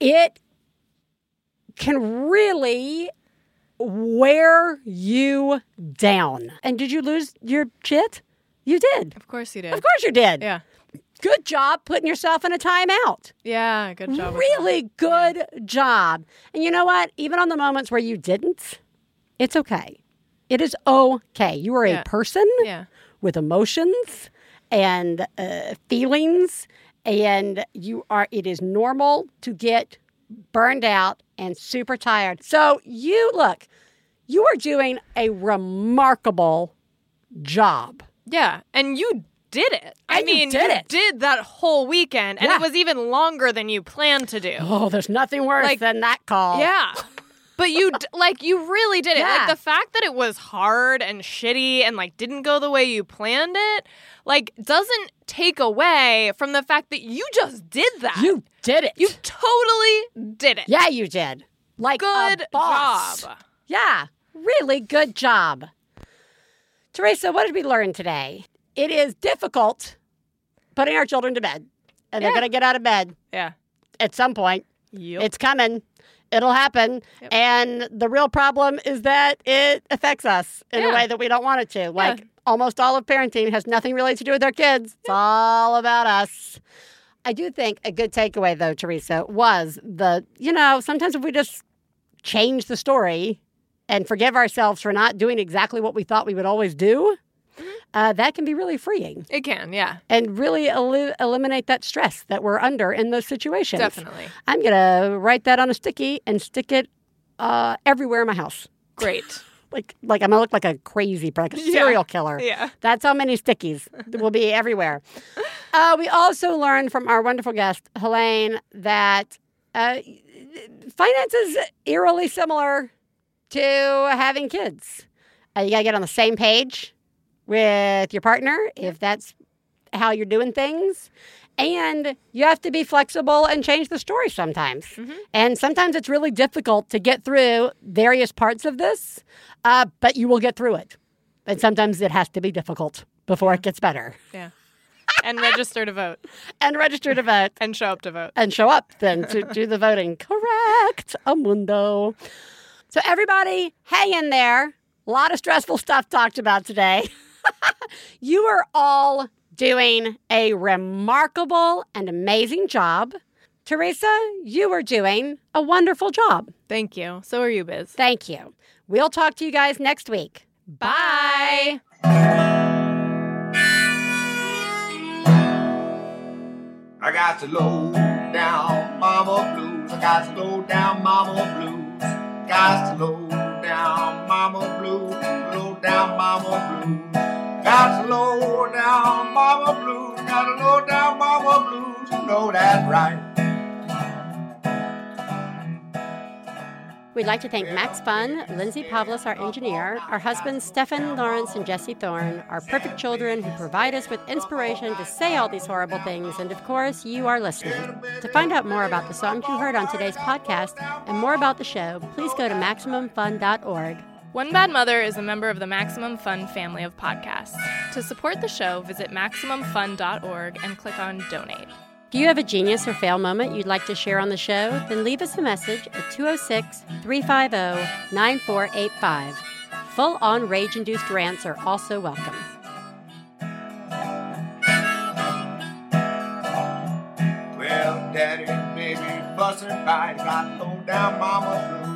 it, can really wear you down. And did you lose your shit? You did. Of course you did. Of course you did. Yeah. Good job putting yourself in a timeout. Yeah, good job. Really good job. And you know what? Even on the moments where you didn't, it's okay. It is okay. You are Yeah. a person Yeah. with emotions and uh, feelings, and you are. It is normal to get burned out and super tired. So you look, you are doing a remarkable job. Yeah, and you did it. I And you mean, did it. did that whole weekend, and Yeah. it was even longer than you planned to do. Oh, there's nothing worse Like- than that call. Yeah. But you d- like you really did it. Yeah. Like the fact that it was hard and shitty and like didn't go the way you planned it, like doesn't take away from the fact that you just did that. You did it. You totally did it. Yeah, you did. Like Good job. Yeah, really good job. Theresa, what did we learn today? It is difficult putting our children to bed, and they're going to get out of bed Yeah. at some point. Yep. It's coming. It'll happen. Yep. And the real problem is that it affects us in a way that we don't want it to. Like almost all of parenting has nothing really to do with our kids. It's all about us. I do think a good takeaway though, Theresa, was the, you know, sometimes if we just change the story and forgive ourselves for not doing exactly what we thought we would always do. Uh, that can be really freeing It can, yeah. and really eli- eliminate that stress that we're under in those situations. Definitely. I'm gonna write that on a sticky and stick it uh, everywhere in my house. Great. Like, like I'm gonna look like a crazy, like a Yeah. serial killer. Yeah. That's how many stickies will be everywhere. Uh, we also learned from our wonderful guest Helaine that uh, finance is eerily similar to having kids. Uh, you gotta get on the same page with your partner if that's how you're doing things. And you have to be flexible and change the story sometimes. And sometimes it's really difficult to get through various parts of this, uh, but you will get through it. And sometimes it has to be difficult before it gets better. Yeah. And register to vote. And register to vote. And show up to vote. And show up then to do the voting. Correct. Amundo. So, everybody, hang in there. A lot of stressful stuff talked about today. you are all doing a remarkable and amazing job. Theresa, you are doing a wonderful job. Thank you. So are you, Biz. Thank you. We'll talk to you guys next week. Bye. I got to low down mama blues. I got to slow down mama blues. I got slow down mama blues. Slow down mama blues. Got slow down mama blues. Got low down mama blues. You know that right. We'd like to thank Max Fun, Lindsay Pavlis, our engineer, our husbands Stefan Lawrence and Jesse Thorn, our perfect children who provide us with inspiration to say all these horrible things, and of course, you, are listeners. To find out more about the songs you heard on today's podcast and more about the show, please go to MaximumFun.org. One Bad Mother is a member of the Maximum Fun family of podcasts. To support the show, visit MaximumFun.org and click on Donate. If you have a genius or fail moment you'd like to share on the show, then leave us a message at 206 350 9485. Full on rage induced rants are also welcome. Well, daddy, baby, fussing fight, got low down mama blues.